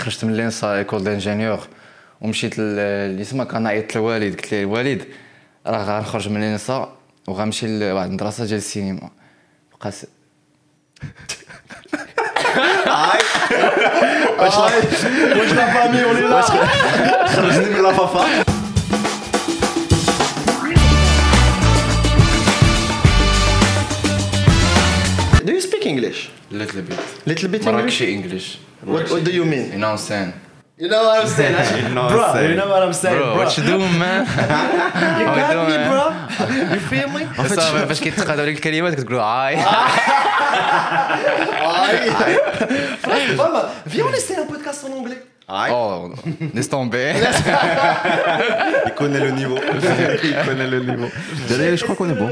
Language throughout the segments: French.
خرجت من لينسا ايكول دانجينيور ومشيت اللي تما كنعيط للوالد قلت ليه الوالد راه غنخرج من لينسا وغنمشي لواحد المدرسة ديال السينما بقى س- واش لا فامي اون لا. خرجني من لافافا Do you speak English? little bit Little bit English? مراكشي انجلش What, what do you mean? you know saying You know what I'm saying? know what bro, I'm saying. you know what I'm saying, bro bro. what you doing man You How you got me, doing, bro. You feel me? صافي فاش كيتقادوا عليك الكلمات كتقول هاي Aïe. Vraiment, viens on essaie un podcast en anglais. او laisse tomber Il connaît le niveau. Il connaît le niveau. D'ailleurs, je crois qu'on est bon.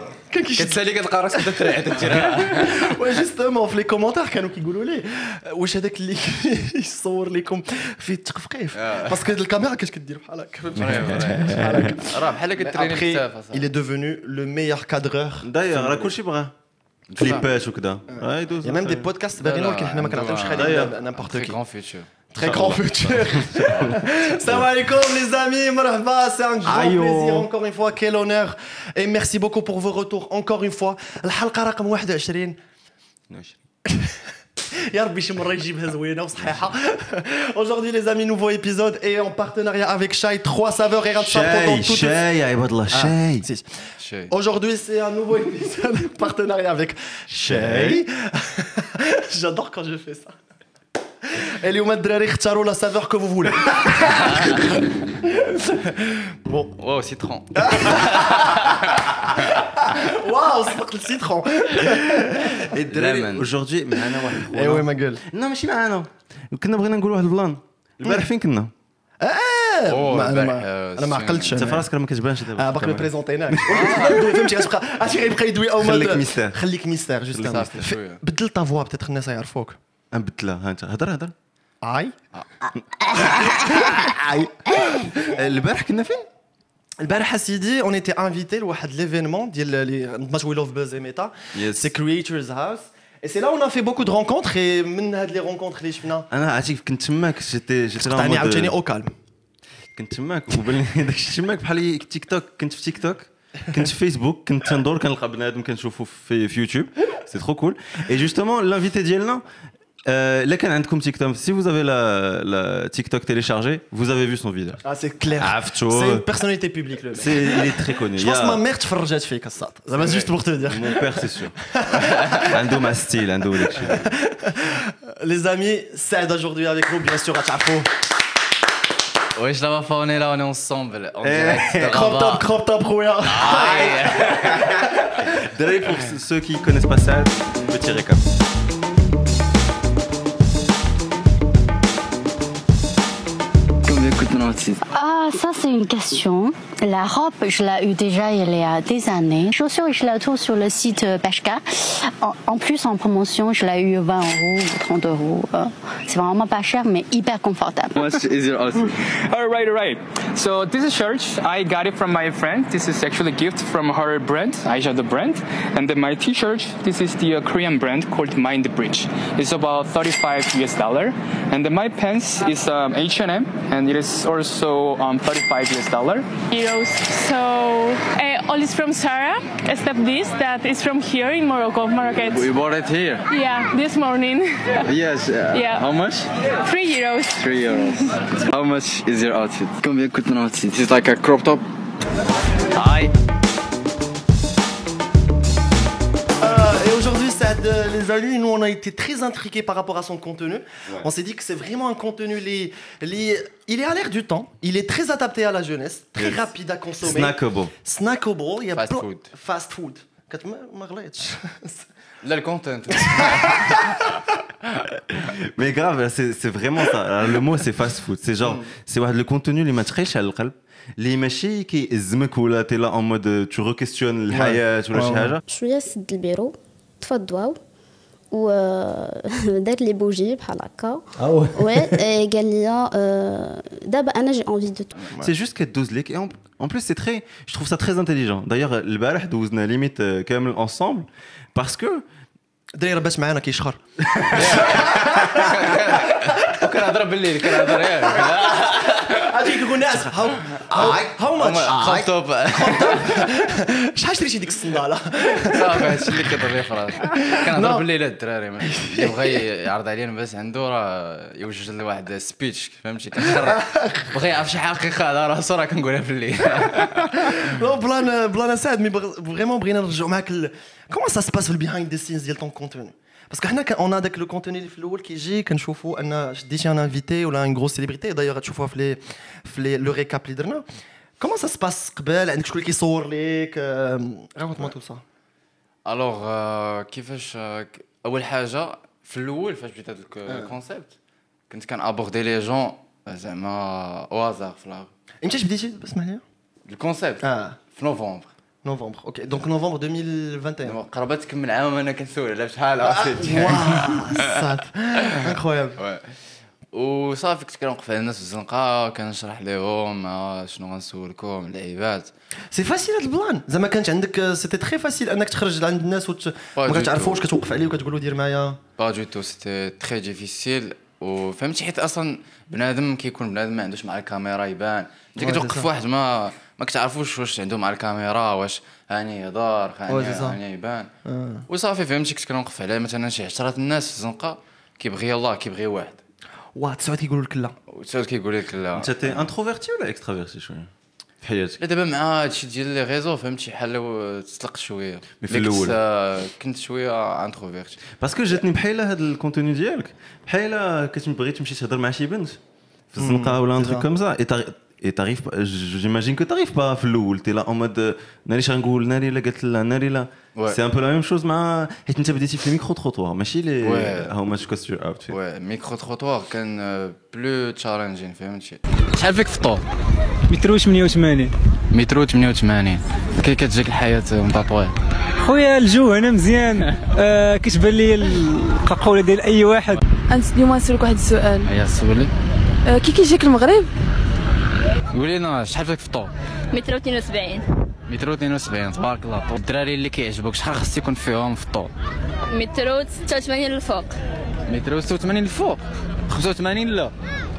كان كان كيشد كتسالي كتلقى راسك تترعد تترعد جوستومون في لي كومونتير كانوا كيقولوا لي واش هذاك اللي يصور لكم فيه التقفقيف باسكو الكاميرا كاش كدير بحال هكا. راه بحال كتريني بكتافها il est devenu le meilleur cadreur. داير راه كلشي بغاه كليبات وكذا a même des podcasts باغيين ولكن حنا ما كنعطيوش خليل نيمبورت كي. Très grand futur. Salam alaikum les amis, marhaba, c'est un grand Ayo. plaisir encore une fois, quel honneur. Et merci beaucoup pour vos retours encore une fois. الحلقة رقم 21 يا ربي شي مرة يجيبها زوينة وصحيحة. Aujourd'hui les amis, nouveau épisode et en partenariat avec Shai 3 saveurs et شاي شاي يا عباد الله شاي Si. شي. Aujourd'hui, c'est un nouveau épisode en partenariat avec Shay. J'adore quand je fais ça. اليوم الدراري اختاروا لا سافور كو فو بون واو سيترون واو صدقت السيترون الدراري اجوردي معنا واحد ايوا ما قال لا ماشي معنا كنا بغينا نقول واحد البلان البارح فين كنا أنا ما عقلتش انت فراسك راسك ما كتبانش دابا باقي ما بريزونتيناك فهمتي غتبقى عرفتي غيبقى يدوي أو ما خليك ميستير خليك ميستير جوست بدل طافوا بتيتر الناس يعرفوك نبدلها ها أنت هضر هضر اي البارح كنا فين؟ البارح سيدي اون ايتي انفيتي لواحد ليفينمون ديال نتمات وي لوف بوز ميتا Yes. سي كرييترز هاوس Et c'est là où on a fait beaucoup de rencontres et من هاد لي رونكونتر اللي شفنا. أنا عرفتي كنت تماك جيتي جيتي لا تعني عاوتاني أو كالم. كنت تماك وبان لي داكشي تماك بحال تيك توك كنت في تيك توك كنت في فيسبوك كنت تندور كنلقى بنادم كنشوفو في, في يوتيوب سي ترو كول اي جوستومون لانفيتي ديالنا Euh, là, TikTok, si vous avez la, TikTok téléchargée, vous avez vu son vidéo. Ah, c'est clair. Ah, c'est une personnalité publique, le mec. Il est très connu. Je pense que ma mère te forgeait de ça. Ça va juste pour te dire. Mon père, c'est sûr. Ando ma style, Ando Les amis, c'est d'aujourd'hui avec vous, bien sûr, à Chapo. Oui, je l'avais pas, on est là, on est ensemble. Eh, crop top, crop top, rouillard. Désolé pour ceux qui ne connaissent pas ça, petit récap. Combien coûte mon outfit Ah, ça c'est une question. La robe, je l'ai eu déjà il y a des années. Chaussures, je la trouve sur le site euh, Pashka. En, en plus, en promotion, je l'ai eu 20 euros ou 30 euros. Euh, C'est vraiment pas cher, mais hyper confortable. Much is your outfit All right, all right. So this is shirt. I got it from my friend. This is actually a gift from her brand, Aisha the brand. And then my T-shirt. This is the uh, Korean brand called Mind Bridge. It's about 35 US dollar. And then my pants is um, H&M, and it is also um, 35 US dollar. euros. So uh, all is from Sarah, except this that is from here in Morocco market. We bought it here. Yeah, this morning, Yes. uh, Yeah. How much? three euros. 3 euros. How much is your outfit Combien coûte mon outfit It's like a crop top. Aïe. les uns Nous, on a été très intrigués par rapport à son contenu. On s'est dit que c'est vraiment un contenu. Les, les... Il est à l'air du temps. Il est très adapté à la jeunesse. Très rapide à consommer. Snackable. Snackable. Il y a fast food. Fast food. Là, le content. Mais grave, c'est vraiment ça. Le mot, c'est fast food. C'est genre, mm. c'est le contenu, les matchs riches à l'alcool. Les machines qui zmek ou là, t'es là en mode, tu re-questionnes le hayat ou le Je suis à le. و دار لي بوجي بحال هكا اه وي وي إي قال لي آه، دابا انا جي انفي دو C'est juste qu'elle dose les. Et en, en plus, c'est très. Je trouve ça très intelligent. D'ailleurs, le barah دوزنا limite euh, quand même ensemble parce que داير باش معانا كيشخر كنهضر بالليل كنهضر ياك غادي يقول الناس هاو هاو هاو ماتش؟ خطوب شحال شريتي ديك الصندالة؟ صافي هادشي اللي كيضر في راسي كنهضر بالليل هاد الدراري ما- اللي بغى يعرض علينا باش عنده راه يوجد لي واحد سبيتش فهمتي؟ كنخرج بغى يعرف شي حقيقة على راسو راه كنقولها بالليل. Non, بلان بلان سعد مي فريمون بغينا نرجعوا معاك كومون سا سباس في البيهايند ذا سينز ديال طون كونتوني باسكو حنا اون داك لو كونتوني اللي في الاول كيجي كنشوفوا ان شديتي ان انفيتي ولا ان غروس سيليبريتي دايوغ غتشوفوها في لي في لي لو ريكاب اللي درنا كومون سا سباس قبل عندك شكون اللي كيصور ليك راهو ما تو سا الوغ آه، كيفاش آه، ك- اول حاجه في الاول فاش بديت هذا الكونسيبت كنت كنابوردي لي جون زعما او هازار في لا امتى بديتي اسمح لي الكونسيبت اه في نوفمبر نوفمبر أوكي دونك نوفمبر 2021 قربت تكمل عام وأنا كنسول على شحال عرفتي انكرويابل وي. وصافي كنت كنوقف على الناس في الزنقه كنشرح لهم آه، شنو غنسولكم اللعيبات سي فاسيل هذا البلان. زعما كانت عندك سيتي تري فاسيل أنك تخرج لعند الناس وت... ما كتعرفوش. كتوقف عليه وكتقول له دير معايا. با دو تو سيتي تري ديفيسيل وفهمتي حيت أصلا بنادم كيكون بنادم ما عندوش مع الكاميرا يبان. انت كتوقف. واحد ما ما كتعرفوش واش عنده مع الكاميرا واش هاني يهضر هاني يبان. وصافي فهمتي كنت كنوقف على مثلا شي 10 الناس في الزنقه كيبغي الله كيبغي واحد. واه تسعود كيقولوا لك لا. وتساوت كيقول لك لا. أنت تي انتروفيرتي ولا اكسترافيرتي شوية في حياتك؟ لا دابا مع هادشي ديال لي ريزو فهمتي بحال لو تطلقت شوية. مي في الأول. الساعة كنت شوية انتروفيرتي باسكو جاتني بحال هذا الكونتوني ديالك. بحال كتبغي تمشي تهضر مع شي بنت في الزنقة ولا ان. كوم سا اي تعرف جيماجين كو تعرف با في الأول تي لا اون مود ناري شنو نقول ناري لا قالت لا ناري لا Ouais. سي ان بو لا ميم شوز مع حيت انت بديتي في الميكرو تروطوار ماشي لي Ouais. هاو ماتش كوست يور اوت وي ميكرو تروطوار كان بلو تشالنجين فهمتي شحال فيك في الطول مترو 88 مترو 88 كي كتجيك الحياة مطاطويه خويا الجو هنا مزيان. آه كتبان لي القولة ديال أي واحد. اليوم نسألك واحد السؤال. هيا سولي. آه، كي كيجيك المغرب؟ قولي لنا شحال فيك في الطول متر 72 مترو 72 تبارك الله. طول الدراري اللي كيعجبوك شحال خص يكون فيهم في الطول متر 86 للفوق. مترو 86 الفوق 85 لا.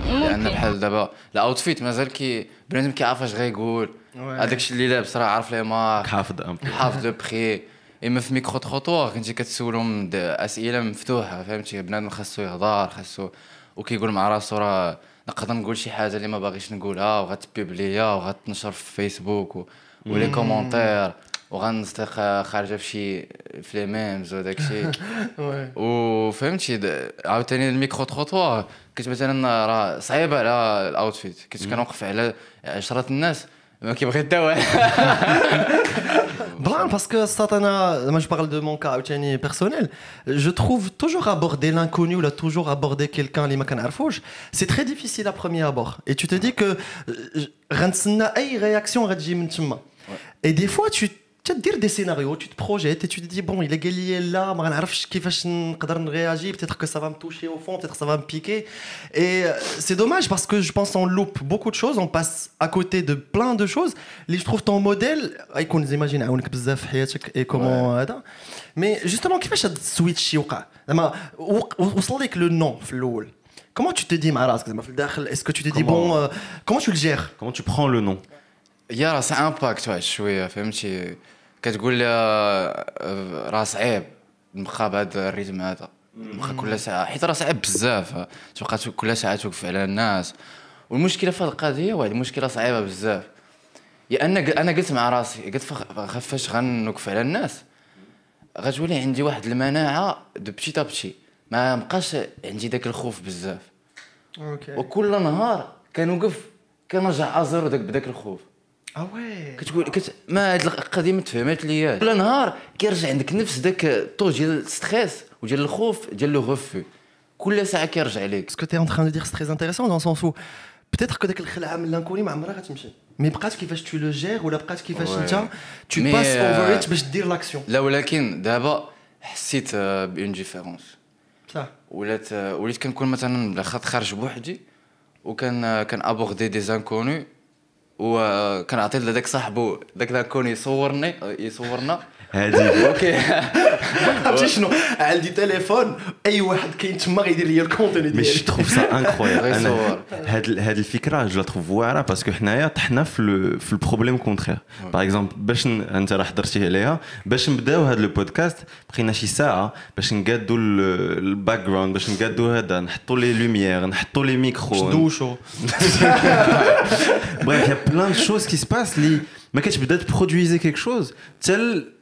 لأن بحال دابا الأوتفيت مازال كي بنادم كيعرف اش غيقول. هذاك الشيء اللي لابس راه عارف لي مارك. حافظ حافظ لو بخي إما في ميكرو تروطوار كنتي كتسولهم أسئلة مفتوحة فهمتي؟ بنادم خاصو يهضر خاصو وكيقول مع راسو راه نقدر نقول شي حاجة اللي ما باغيش نقولها وغتبيبليا وغتنشر في فيسبوك و... ولي كومونتير وغنصدق خارجة في شي في لي ميمز وداك الشيء وفهمتي عاوتاني الميكرو تروطوار كنت مثلا راه صعيبه على الاوتفيت كنت كنوقف على عشرة الناس ما كيبغي حتى واحد parce que Satana, moi je parle de mon cas personnel, je trouve toujours aborder l'inconnu, là toujours aborder quelqu'un, les c'est très difficile à premier abord. Et tu te dis que, euh, réaction, et des fois tu تدير دي سيناريو tu te projettes et tu te dis bon il a قال لي لا ما غنعرفش كيفاش نقدر نرياجي peut-être que ça va me toucher au fond peut-être que ça va me piquer et euh, c'est dommage parce que je pense on loupe beaucoup de choses on passe à côté de plein de choses اللي je trouve ton modèle غيكون زعما يعاونك بزاف في حياتك اي كومون هذا مي جوستومون كيفاش هذا السويتش يوقع زعما وق- وصل لك لو نو في الاول Comment tu te dis مع راسك زعما في الداخل est-ce que tu te dis Comment- bon euh, comment tu le gères كومون تو برون لو نون يا راه سي امباكت واحد شوية فهمتي؟ كتقول لي آه، راه صعيب نبقى بهذا الريتم هذا. نبقى كل ساعة حيت راه صعيب بزاف. تبقى كل ساعة توقف على الناس. والمشكلة في هذه القضية واحد المشكلة صعيبة بزاف. يا أن أنا قلت مع راسي قلت خفاش غنوقف على الناس؟ غتولي عندي واحد المناعة دو بتي بتي ما بقاش عندي داك الخوف بزاف. وكل نهار كنوقف كنرجع ازيرو داك بداك الخوف. آه وي كتقول كت... ما هاد القضية ما تفهمات لياش كل نهار كيرجع عندك نفس داك الطو ديال الستريس وديال الخوف ديال لو غوفو. كل ساعة كيرجع لك train de dire, c'est très intéressant dans le sens où peut-être que داك الخلعه من l'inconnu ما عمرها غتمشي مي بقات كيفاش tu le gères ولا بقات كيفاش. انت passes over euh, it باش دير لاكسيون لا ولكن دابا حسيت بون ديفيرونس صح ولات وليت كنكون مثلا خارج بوحدي وكان كان ابوردي دي وكان عطيت لذاك صاحبه ذاك كون يصورني يصورنا. هادي أوكي. عرفتي شنو؟ عندي تليفون. أي واحد كاين تما غيدير لي الكونتوني مي جو ديالي. تروف سا انكرويابل أنا. هاد هاد الفكرة جو لا تروف واعرة باسكو حنايا طحنا في في البروبليم كونترير باغ اكزومبل باش أنت راه حضرتي عليها باش نبداو هاد لو بودكاست بقينا شي ساعة باش نقادو الباك جراوند باش نقادو هذا نحطوا لي لوميير نحطوا لي ميكرو دوشو Bref, il y a plein de choses qui se passent. Li... ما كنتش بدا تبرودويزي كيك شوز تل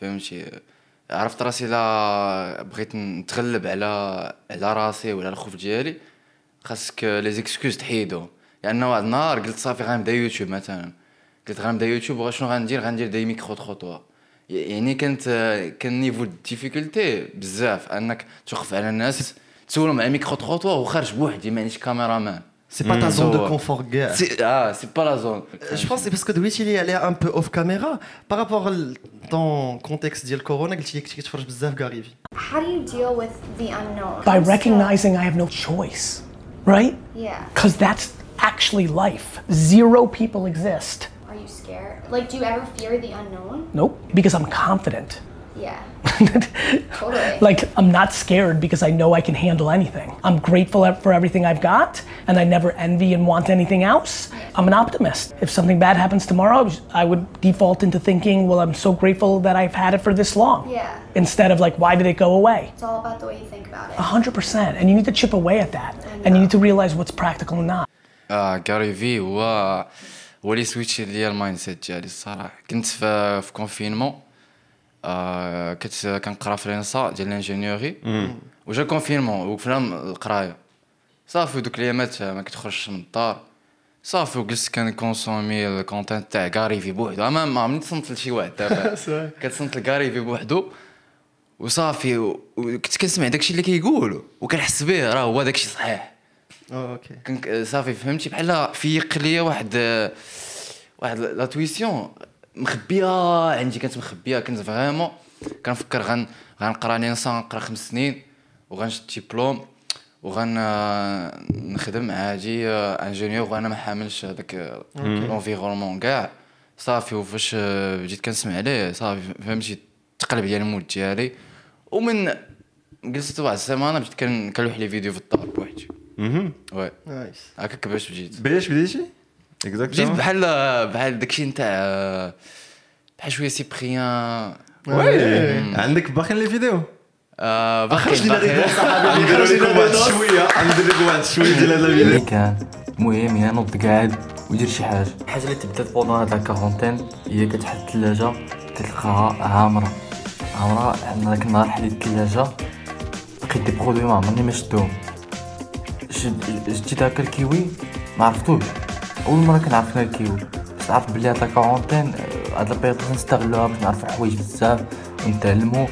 فهمتي؟ عرفت راسي لا بغيت نتغلب على على راسي وعلى الخوف ديالي خاصك لي زيكسكوز تحيدهم لأن واحد النهار قلت صافي غنبدا يوتيوب مثلا. قلت غنبدا يوتيوب وغا شنو غندير؟ غندير دي ميكرو تروطوار يعني كانت كان نيفو ديفيكولتي بزاف أنك توقف على الناس تسولهم على ميكرو تروطوار وخارج بوحدي مانيش كاميرامان C'est pas ta hmm. zone so, de confort, gars. Ah, c'est pas la zone. Euh, je pense que c'est parce que Dwight, il est allé un peu off caméra. Par rapport à ton contexte du corona, il dit que tu fais beaucoup Garivi. How do you deal with the unknown? By recognizing I have no choice, right? Yeah. Because that's actually life. Zero people exist. Are you scared? Like, do you ever fear the unknown? Nope. Because I'm confident. Yeah. Totally. Like, I'm not scared because I know I can handle anything. I'm grateful for everything I've got, and I never envy and want anything else. I'm an optimist. If something bad happens tomorrow, I would default into thinking, well, I'm so grateful that I've had it for this long. Yeah. Instead of like, why did it go away? It's all about the way you think about it. A hundred percent. And you need to chip away at that. And you need to realize what's practical and not. اه كاري في هو هو اللي سويتش ليا المايند سيت ديالي الصراحه كنت في في كونفينمون آه كنت كنقرا في لينسا ديال الانجينيوري. وجا كونفينمون وقفنا القراية. صافي دوك الايامات ما كتخرجش من الدار. صافي وجلست كنكونسومي الكونتنت تاع كاري في بوحدو. أما ما عمرني تصنت لشي واحد دابا. كتصنت لكاري في بوحدو. وصافي وكنت كنسمع داكشي اللي كيقول وكنحس به راه هو داكشي صحيح. أوكي. كنك صافي فهمتي؟ بحال فيق ليا واحد واحد لا تويسيون. مخبية عندي كانت مخبية كنت فريمون كنفكر غن غنقرأ لينسا نقرأ خمس سنين وغنشد ديبلوم وغن نخدم عادي انجينيور وأنا ما حاملش هذاك لونفيرونمون كاع. صافي وفاش آه، بديت كنسمع عليه صافي فهمتي تقلب ديال المود ديالي. ومن جلست واحد السيمانة بديت كن- كنلوح لي فيديو في الدار بوحدي. وي. نايس. هكاك باش بديت. باش بديتي؟ اكزاكتومون بحال بحال داكشي نتاع بحال شوية سيبريان وي عندك باقي لي فيديو؟ باقي خرج لنا صاحبي لكم واحد شوية. ندير لكم واحد شوية ديال هذا اللي الفيديو كان المهم ينوض قاعد ويدير شي حاجة. الحاجة اللي تبدات بوندون هاد الكارونتين هي كتحل الثلاجة كتلقاها عامرة. عامرة عندنا داك النهار حليت الثلاجة لقيت دي برودوي ما عمرني ما شدهم شد- شديت هكا الكيوي ما عرفتوش. أول مرة كنعرف الكيوي بس عرفت بلي هاد الكارونتين آه، هاد البيض نستغلوها باش نعرفو حوايج بزاف ونتعلمو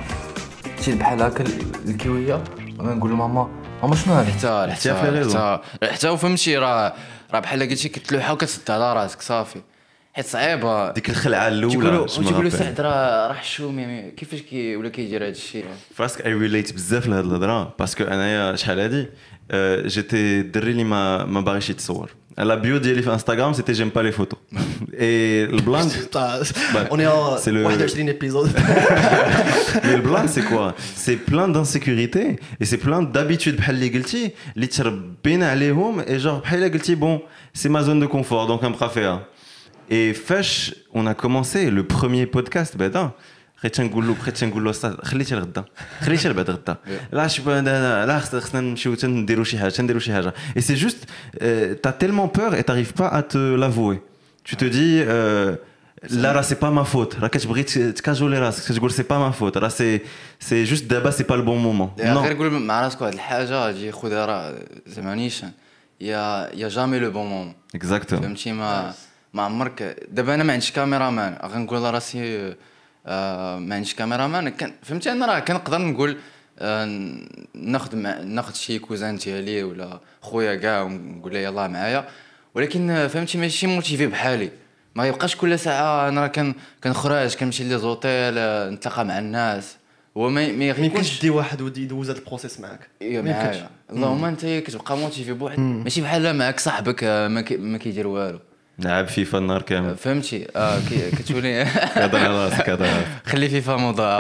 شي بحال هكا ال- الكيوية. ونقول لماما ماما شنو هذا حتى حتى. حتى حتى وفهمتي راه راه بحال قلتي كتلوحها وكتسد على راسك صافي. حيت صعيبة. ديك الخلعة الأولى تيقولوا سعد راه راه حشوم يعني. كيفاش كي ولا كيدير هذا الشيء فراسك اي ريليت بزاف لهاد الهضرة. باسكو أنايا شحال هادي؟ آه، جيتي الدري اللي ما ما باغيش يتصور. La bio d'Elif Instagram, c'était j'aime pas les photos. Et le blanc. Bah, on est en c'est le... épisode. Mais le blanc, c'est quoi? C'est plein d'insécurité et c'est plein d'habitudes. Et genre, bon, c'est ma zone de confort, donc un préfère. Hein. Et Fesh, on a commencé le premier podcast, ben بقيت تنقول له بقيت تنقول له أستاذ خليتي لغدا خليتي لبعد غدا. لا أنا- لا خص- خصنا نمشيو تنديرو شي حاجة تنديرو شي حاجة. اي سي جوست تا تيلمون بور اي تاريف با ا te l'avouer. Tu te dis euh, لا راه سي با ما فوت راه كتبغي ت- تكاجولي راسك تقول سي با ما فوت راه سي سي جوست دابا سي با البون مومون غير قول مع راسك واحد الحاجة تجي خذها راه زعما نيشان يا يا جامي لو بون مومون اكزاكتومون فهمتي ما ما عمرك دابا أنا ما عنديش كاميرا مان غنقول لراسي آه ما عنديش كاميرا مان فهمتي؟ أنا راه كنقدر نقول آه ناخذ مع ناخذ شي كوزان ديالي ولا خويا كاع ونقول له يلاه معايا. ولكن آه، فهمتي؟ ماشي موتيفي بحالي. ما يبقاش كل ساعة أنا راه كن كنخرج كنمشي لي زوتيل آه، نتلاقى مع الناس. هو ما ما يمكنش تدي واحد ودي يدوز هذا البروسيس معاك. يمكنش. معايا. اللهم أنت كتبقى موتيفي بواحد ماشي بحال معاك صاحبك آه، ما كيدير والو. لعب فيفا النهار كامل. فهمتي. أه كي- كتولي. هضر على راسك هضر على راسك خلي فيفا موضوع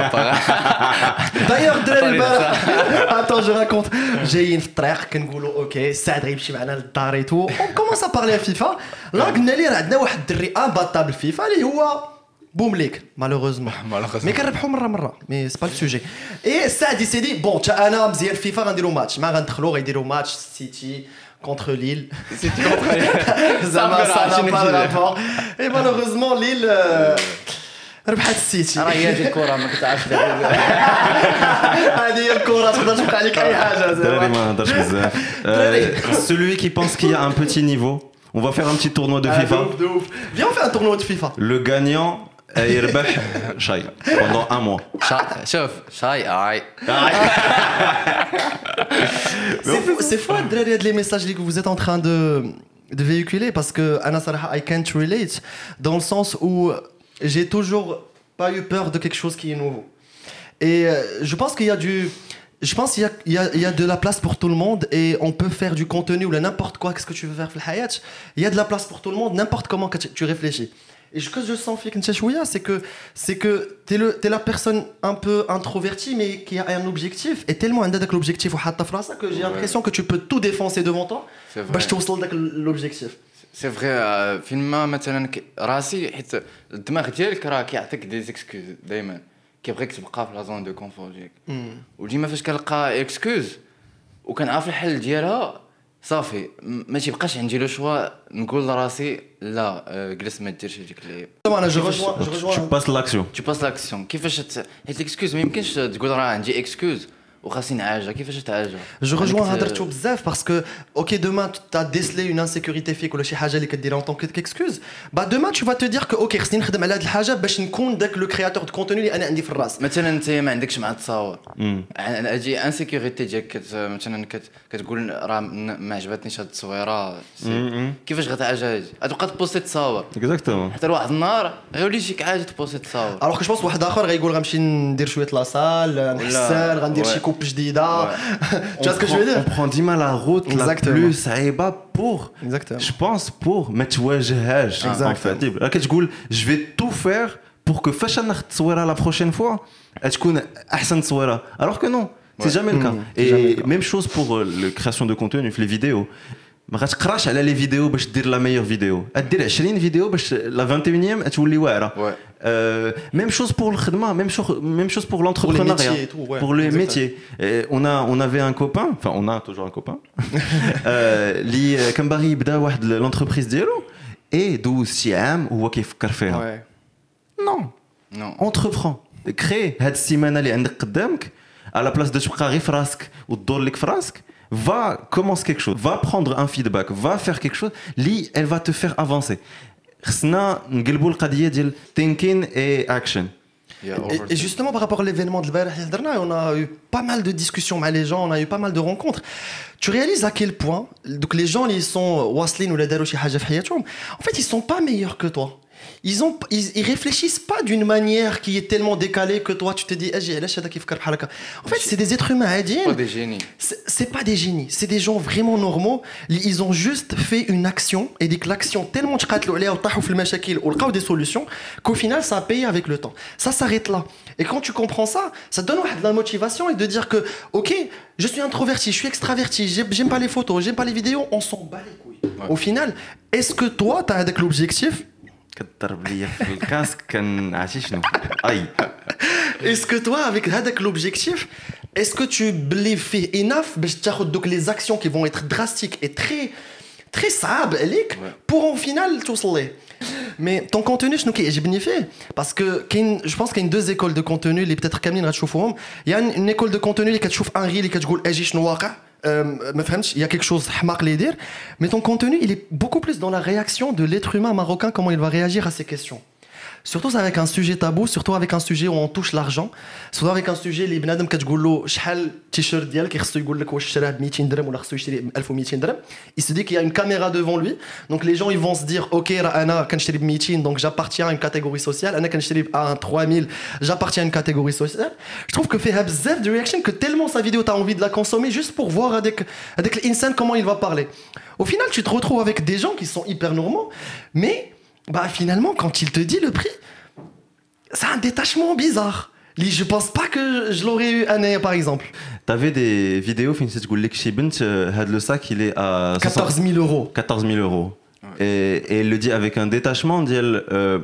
دايوغ الدراري البارح اتون جو راكونت جايين في الطريق كنقولوا أوكي السعد غيمشي معنا للدار اي تو اون كومونس ا بارلي فيفا لا قلنا ليه راه عندنا واحد الدري امباتابل فيفا اللي هو بومليك مالوغوزمون مي كنربحوا مره مره مي سي با السوجي اي السعد سي دي بون تا أنا مزيان فيفا غنديروا ماتش ما غندخلوا غيديروا ماتش سيتي كونتر ليل سيتي كونتر زعما سا با رابور اي مالوغوزمون ليل آه، ربحت السيتي راه هي هذه الكره ما كتعرفش دابا. هذه هي الكره تقدر تبقى عليك اي حاجه الدراري زعما ما هضرش بزاف Euh, celui qui pense qu'il y a un petit niveau on va faire un petit tournoi de Ah, FIFA de ouf, de ouf. Viens, on fait un tournoi de FIFA. le gagnant euh, يربح شاي pendant un mois شا- شوف شاي اي C'est fou, c'est fou, derrière les messages que vous êtes en train de, de véhiculer parce que Anna Sarah, I can't relate dans le sens où j'ai toujours pas eu peur de quelque chose qui est nouveau. Et euh, je pense qu'il y a du. Je pense qu'il y a, il y, a, il y a de la place pour tout le monde et on peut faire du contenu ou n'importe quoi. Qu'est-ce que tu veux faire, Hayat Il y a de la place pour tout le monde, n'importe comment que tu, tu réfléchis. Et ce que je sens, Fik Nchachouya, c'est que c'est que t'es le t'es la personne un peu introvertie mais qui a un objectif et tellement un avec l'objectif ou hatta frasa que j'ai Ouais. l'impression que tu peux tout défoncer devant toi. C'est vrai. Bah, je توصل داك l'objectif. سي فغي فين ما مثلا ك- راسي حيت الدماغ ديالك راه كيعطيك دي زيكسكوز دائما كيبغيك تبقى في لا زون دو كونفور ديالك وديما فاش كنلقى اكسكوز وكنعرف الحل ديالها صافي ما تيبقاش عندي لو شوا نقول لراسي لا آه، جلس ما ديرش هذيك اللي طبعا أنا جو جو باس لاكسيون تي باس لاكسيون كيفاش حيت الاكسكيوز ما يمكنش تقول راه عندي اكسكيوز وخاصني عاجه كيفاش تعاجه جو رجوان هضرتو بزاف باسكو أوكي دوما تا ديسلي اون انسيكوريتي فيك ولا شي حاجة اللي كديرها اون طونك كيكسكوز با دوما تو فا تو دير كو أوكي خصني نخدم على هاد الحاجة باش نكون داك لو كرياتور دو كونتوني اللي أنا عندي في الراس مثلا انت ما عندكش مع التصاور أجي انسيكوريتي ديالك مثلا كتقول راه ما عجبتنيش هاد التصويره كيفاش غتعالجها غتبقى تبوستي تصاور اكزاكتومون حتى واحد النهار غيولي شيك عاجه تبوستي تصاور الوغ كو جو واحد اخر غيقول غنمشي ندير شوية لاصال نحسن غندير شي coupe jdida. Ouais. tu vois ce que je veux dire? On prend 10 dima la route Exactement. la plus saïba pour. Exactement. Je pense pour mettre wajhaj. Exact. En fait. Je vais tout faire pour que fashion la prochaine fois, alors que non. C'est jamais le mm. cas. Et même chose pour euh, la création de contenu, les vidéos. ما غتقراش على لي فيديو باش دير لا ميور فيديو دير 20 فيديو باش لا 21 تولي واعره Ouais. Euh, même chose pour le khidma, même chose, même chose pour l'entrepreneuriat. métiers et tout, ouais, pour les exactement. métiers. Et on, a, on avait un copain, enfin on a toujours un copain, euh, اللي كان باغي يبدا واحد l'entreprise ديالو et دوز شي عام وهو كيفكر فيها. Ouais. Non, نو entreprends. Crée هاد السيمانه اللي عندك قدامك à la place de تبقى غير في راسك وتدور لك في راسك va commence quelque chose va prendre un feedback va faire quelque chose اللي elle va te faire avancer خصنا نقلبوا القضيه ديال thinking et action Et, et justement, par rapport à l'événement de l'Albert on a eu pas mal de discussions avec les gens, on a eu pas mal de rencontres. Tu réalises à quel point donc les gens, ils sont waslin ou les darouchi haja fi hayatoum, En fait, ils sont pas meilleurs que toi. ils, ont, ils, réfléchissent pas d'une manière qui est tellement décalée que toi tu te dis en fait c'est des êtres humains c'est pas des génies. C'est pas des génies. C'est des gens vraiment normaux. Ils ont juste fait une action et dit que l'action tellement des solutions qu'au final ça a payé avec le temps. Ça s'arrête là. Et quand tu comprends ça ça donne de la motivation et de dire que ok je suis introverti je suis extraverti j'aime pas les photos j'aime pas les vidéos on s'en bat les couilles. Au final est-ce que toi tu as avec l'objectif كضرب ليا في الكاسك كان عرفتي شنو اي Est-ce que toi, avec هذاك l'objectif, est-ce que tu believe فيه enough باش تاخذ دوك les actions qui vont être drastiques et très très صعب عليك pour au final توصل ليه mais ton contenu شنو كيعجبني فيه parce que كاين je pense qu'il y a deux écoles de contenu اللي peut-être كاملين غتشوفوهم il y a une école de contenu اللي كتشوف ان ريل اللي كتقول اجي شنو واقع Euh, ما فهمتش Euh, il y a quelque chose mais ton contenu, il est beaucoup plus dans la réaction de l'être humain marocain, comment il va réagir à ces questions. Surtout avec un sujet tabou, surtout avec un sujet où on touche l'argent, surtout avec un sujet اللي بنادم كتقول له شحال التيشيرت ديالك خصو يقول لك واش شراه ب 200 درهم ولا خصو يشري ب 1200 درهم. Il se dit qu'il y a une caméra devant lui, donc les gens ils vont se dire OK راه انا كنشري ب 200 donc j'appartiens à une catégorie sociale, انا كنشري à 3000 j'appartiens à une catégorie sociale. Je trouve que فيها بزاف de reaction que tellement sa vidéo t'as envie de la consommer juste pour voir avec avec l'insan comment il va parler. Au final, tu te retrouves avec des gens qui sont hyper normaux, mais bah finalement, quand il te dit le prix, c'est un détachement bizarre. Je pense pas que je l'aurais eu année par exemple. T'avais des vidéos, Finsit Goulek Shibent, euh, le sac, il est à. 14 000 euros. 14 000 euros. Et, et, il le dit avec un détachement, dit elle, euh,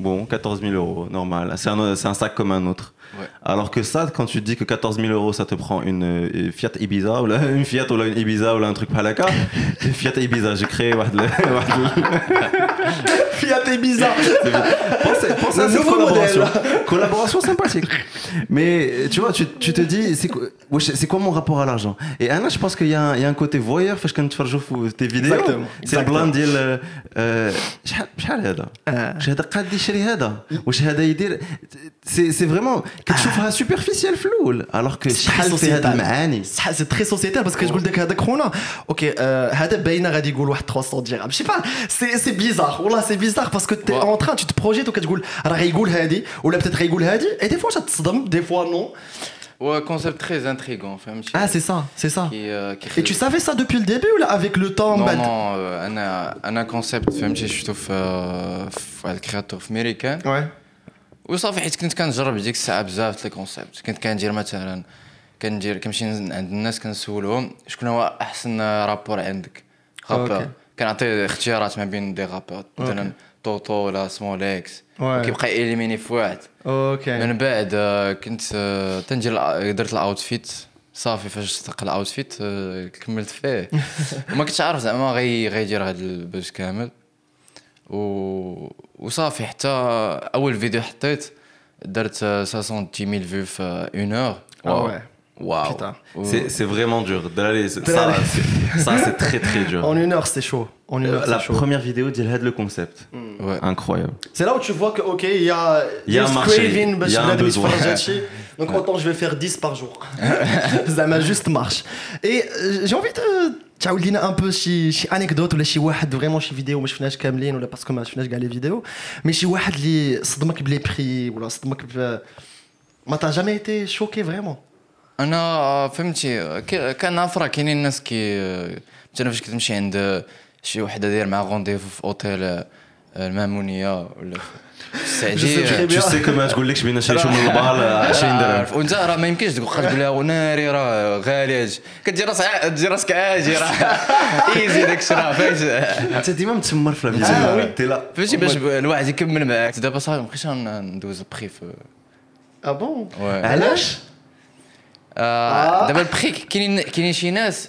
bon, 14 000 euros, normal. C'est un, sac comme un autre. Ouais. alors que ça quand tu dis que 14 000 euros ça te prend une euh, Fiat Ibiza ou là, une Fiat ou là, une Ibiza ou là, un truc par là Fiat Ibiza j'ai créé واحد ال- واحد ال- Fiat et bizarre Pensez, pensez Le à cette nouveau collaboration. modèle. collaboration sympathique. Mais tu vois, tu, tu te dis, c'est quoi, wesh, c'est quoi mon rapport à l'argent Et Anna, je pense qu'il y, a un- il y a un côté voyeur, parce que quand tu fais tes vidéos, Exactement, c'est le exactement. blanc ديال euh, شحال شحال هذا؟ واش هذا قاد يشري هذا؟ واش هذا يدير سي سي فريمون كتشوفها سوبرفيسيال في الاول alors que شحال في هذا المعاني صح سي تري سوسيتال باسكو تقول لك هذاك خونا اوكي آه، هذا باينه غادي يقول واحد 300 درهم شي با سي سي بيزار والله سي بيزار باسكو تي اون تران تو تبروجيت وكتقول راه غيقول هادي ولا بتات غيقول هادي اي دي فوا تتصدم دي فوا نو Ouais, concept très intrigant, فهمتي Ah, c'est ça, c'est ça. Qui, euh, qui Et tu savais ça depuis le début ou là avec le temps Non, بعد- non, euh, انا انا كونسيبت فهمتي شفتو في في واحد الكرياتور في ميريكان Ouais. وصافي حيت كنت كنجرب ديك الساعة بزاف لي كونسيبت كنت كندير مثلا كندير كنمشي عند الناس كنسولهم شكون هو أحسن رابور عندك. رابور. كنعطي اختيارات ما بين دي رابور مثلا توتو ولا سمول إكس Ouais. كيبقى ايليميني في واحد. أوكي. من بعد آه، كنت آه، تندير درت الاوتفيت صافي فاش استقل الاوتفيت آه، كملت فيه. وما كنتش عارف زعما غي غيدير هذا البوز كامل. و... وصافي حتى اول فيديو حطيت درت آه، 70 000 فيو في اون اور Ah ouais. واو Putain. C'est c'est vraiment dur. D'aller- Ça, D'aller. c'est- ça, c'est très très dur. En une heure, c'est chaud. En une heure, La c'est chaud. première vidéo d'Ilhad le concept. Ouais. Incroyable. C'est là où tu vois que, ok, il y a, Il y a un there's marché, craving, bah, il y a je un vais besoin. faire Jatchi. Donc autant je vais faire 10 par jour. Ça m'a juste marche. Et euh, j'ai envie de تعاود لينا ان بو شي شي انيكدوت ولا شي واحد فريمون شي فيديو ما شفناش كاملين ولا باسكو ما شفناش كاع لي فيديو مي شي واحد اللي صدمك بلي بري ولا صدمك ب ما تا جامي ايتي شوكي فريمون أنا فهمتي كان افرا كاينين الناس كي مثلا فاش كتمشي عند شي وحدة داير مع رونديفو في أوتيل آه، المامونيه ولا السعديه Tu sais que ما تقولكش بين شي شو من البال 20 درهم. وانت راه ما يمكنش تقول لها وناري راه غالي كدير راسك دير راسك عاجي راه ايزي داك الشيء راه فهمتي انت ديما متسمر في آه، الفيديو وي. تي لا فهمتي باش الواحد يكمل معاك دابا صافي مابقيتش ندوز البخي في آه بون. علاش آه، دابا البخي كاينين كاينين شي ناس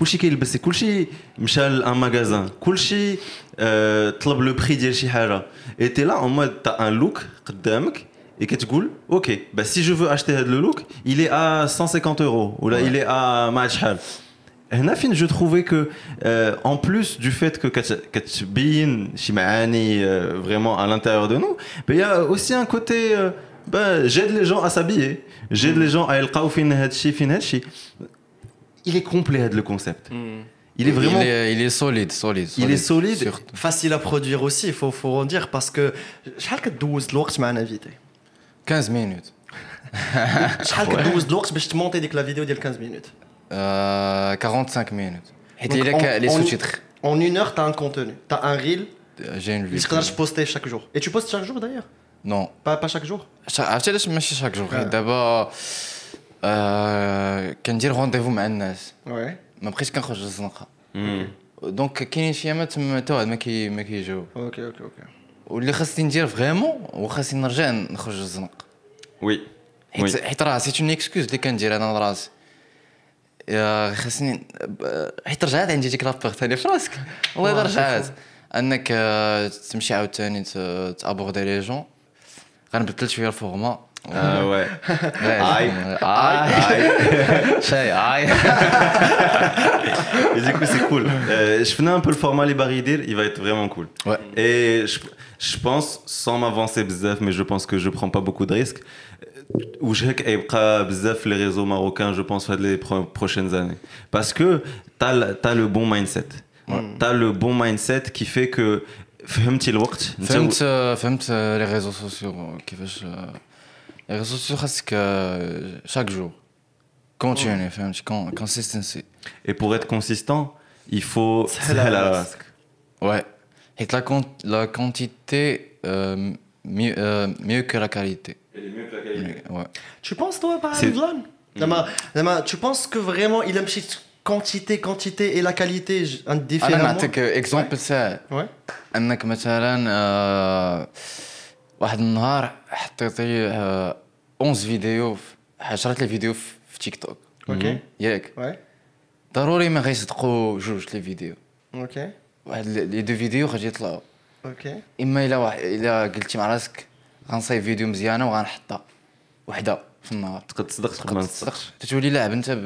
كلشي كيلبس كلشي مشى لان ماغازان كلشي آه، طلب لو بري ديال شي حاجه اي تي لا اون مود تا ان لوك قدامك et كتقول اوكي bah si je veux acheter هذا لو look il est à 150 euros ولا il est à ما عرفت شحال هنا فين جو تروفي كو ان بلوس دو فيت كو كتبين شي معاني فريمون à l'intérieur de nous il y a aussi un côté euh, bah, j'aide les gens à s'habiller j'aide les gens à يلقاو فين هذا الشيء فين هذا الشيء il est complet هذا le concept il est vraiment il est, il est solide solide il est solide surtout. facile à produire aussi il faut faut en dire parce que شحال كدوز الوقت مع un invité 15 minutes شحال كدوز الوقت باش تمونتي ديك لا فيديو ديال 15 minutes آه، 45 minutes حيت Donc, الا on- كان لي on- سو تيتر En une heure, t'as un contenu. T'as un reel. جاي اللي تقدر poster chaque jour. Et tu postes chaque jour d'ailleurs نو Pas, pas chaque jour عرفتي علاش ماشي شاك جور آه. حيت دابا آه، كندير رونديفو مع الناس. Ouais. ما بقيتش كنخرج للزنقة. دونك كاينين شي أيامات ما حتى واحد ما كي ما كيجاوب Ok, ok, ok. واللي خاصني ندير فريمون وخاصني نرجع نخرج للزنق وي حيت حيت راه سي اون اكسكوز اللي كندير أنا لراسي يا خاصني حيت رجعت عندي ديك لابيغ ثاني في راسك. والله الا آه، شوفوا. أنك آه، تمشي عاوتاني تأبوردي لي جون غنبدل شوية الفورما. آه، واي. اي اي شاي اي Et du coup, c'est cool. Euh, je finis un peu le format les baridir, il va être vraiment cool. Ouais. Et je, je pense, sans m'avancer bzaf, mais je pense que je prends pas beaucoup de risques, où j'ai bzaf les réseaux marocains, je pense, faire les pro- prochaines années. Parce que tu as, le bon mindset. Tu as le bon mindset qui fait que فهمتي الوقت فهمت فهمت لي ريزو سوسيو كيفاش لي ريزو سوسيو خاصك شاك جور كونتيني فهمتي كونسيستنسي Et pour être consistant, il faut سهل سهل على على راسك. Ouais. حيت لا كونت لا كونتيتي mieux mieux que la qualité. Ouais. Tu penses toi par C'est- Vlan Zama- Zama, Tu penses que vraiment il aime petite quantité, quantité et la qualité j- انا indifféremment نعطيك اكزومبل ساهل Ouais. انك مثلا آه، واحد النهار حطيتي آه، 11 فيديو في- عشرة لي فيديو في تيك توك أوكي. ياك. ضروري ما غيصدقوا جوج لي فيديو Ok. واحد لي دو فيديو غادي يطلعوا Ok. إما إلا واحد إلا قلتي مع راسك غنصايب فيديو مزيانة وغنحطها وحدة في النهار. تقدر تصدق تقدر تصدقش. تتولي لاعب أنت ب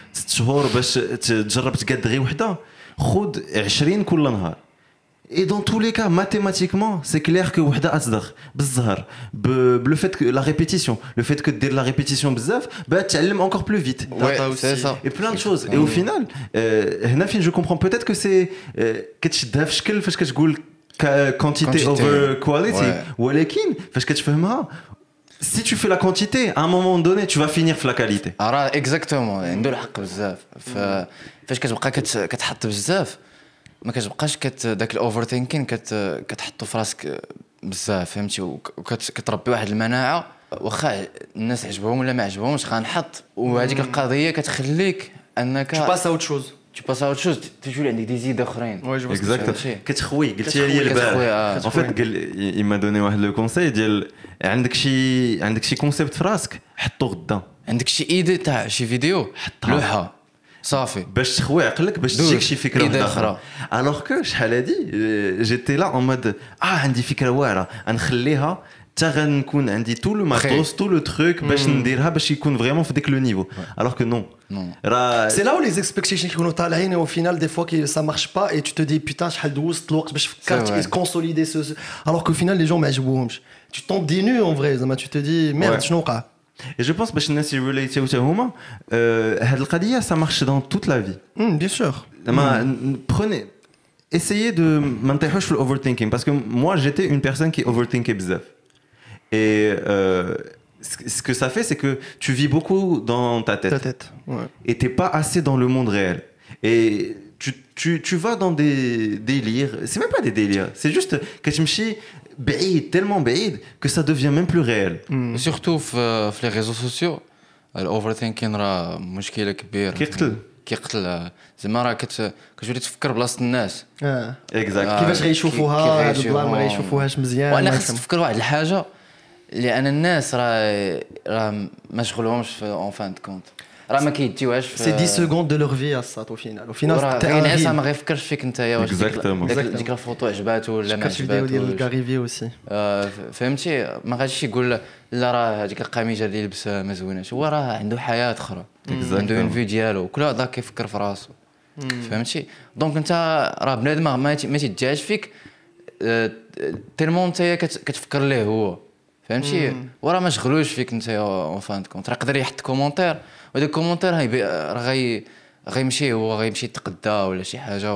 6 شهور باش تجرب تقاد غير وحده خذ 20 كل نهار Et dans tous les cas, mathématiquement, c'est clair que وحده اصدق بالزهر ب- le fait que la répétition, le fait que دير la répétition بزاف bah تعلم encore plus vite. Ouais, c'est ça. Et plein de choses. Et au final, euh, هنا فين je comprends peut-être que c'est euh, كتشدها في شكل فاش كتقول ك- quantité Quantité. over quality Ouais. ولكن فاش كتفهمها si tu fais la quantité, à un moment donné, tu vas finir la qualité. اكزاكتومون عنده الحق بزاف فاش كتبقى كت- كتحط بزاف ما كتبقاش كت داك الاوفر ثينكين كت كتحطو في راسك بزاف فهمتي وكتربي واحد المناعه واخا الناس عجبهم ولا ما عجبهمش غنحط وهذيك. القضية كتخليك انك Tu passes à autre chose. Tu passes à autre chose تولي عندك دي زيد اخرين Exactement. كتخوي قلتي لي البارح. ان فيت قال il m'a donné واحد لو كونساي ديال عندك شي عندك شي كونسيبت في راسك حطو غدا. عندك شي ايدي تاع شي فيديو لوحة. صافي. باش تخوي عقلك باش. تجيك شي فكرة أخرى. أخرى الوغ كو شحال هادي جيتي لا اون مود آه عندي فكرة واعرة. غنخليها Hein, tout le matos, tout le truc, vraiment le niveau. Alors que non. C'est là où les expectations qui au final, des fois, ça ne marche pas et tu te dis putain, je consolider ce. Alors qu'au final, les gens, tu tombes des nus en vrai, tu te dis merde, je n'aurai pas. Et je pense que les relatés ça marche dans toute la vie. Hmm, bien sûr. Prenez essayez de m'intéresser sur l'overthinking parce que moi j'étais une personne qui overthinkait bzaf. et euh, ce ce que ça fait c'est que tu vis beaucoup dans ta tête, Ta tête, ouais. et t'es pas assez dans le monde réel et tu, tu, tu vas dans des délires c'est même pas des délires c'est juste كتمشي بعيد tellement بعيد que ça devient même plus réel سورتو في في لي ريزو سوسيو الاوفر ثينكين راه مشكله كبيره كيقتل. كيقتل آه. زعما راه كت كتولي تفكر بلاصه الناس آه. Exact. كيفاش غيشوفوها، كي- هاد كيف البلان ما غيشوفوها. غيشوفوهاش مزيان، وانا ما خص يفهم. تفكر واحد الحاجه لأن الناس راه راه ما شغلهمش في اون فان كونت راه ما كيديوهاش في C'est 10 secondes de leur vie à ça au final. Au final, وراه t'es un غينعس reel. ما غيفكرش فيك انت واش ديك- الفوتو عجباتو ولا ما vidéo ديال. آه، ف- فهمتي؟ ما غاديش يقول لا راه هذيك القميجة اللي لبسها ما زويناش. هو راه عنده حياة أخرى. عنده اون في ديالو. كل واحد كيفكر في راسو. فهمتي؟ دونك انت راه بنادم ما تيديهاش فيك. آه، تيرمون انت كت- كتفكر ليه هو. فهمتي؟ وراه ما شغلوش فيك انت اون فان كونت راه يقدر يحط كومونتير. وداك الكومونتير راه غي غيمشي هو غيمشي يتقدى ولا شي حاجة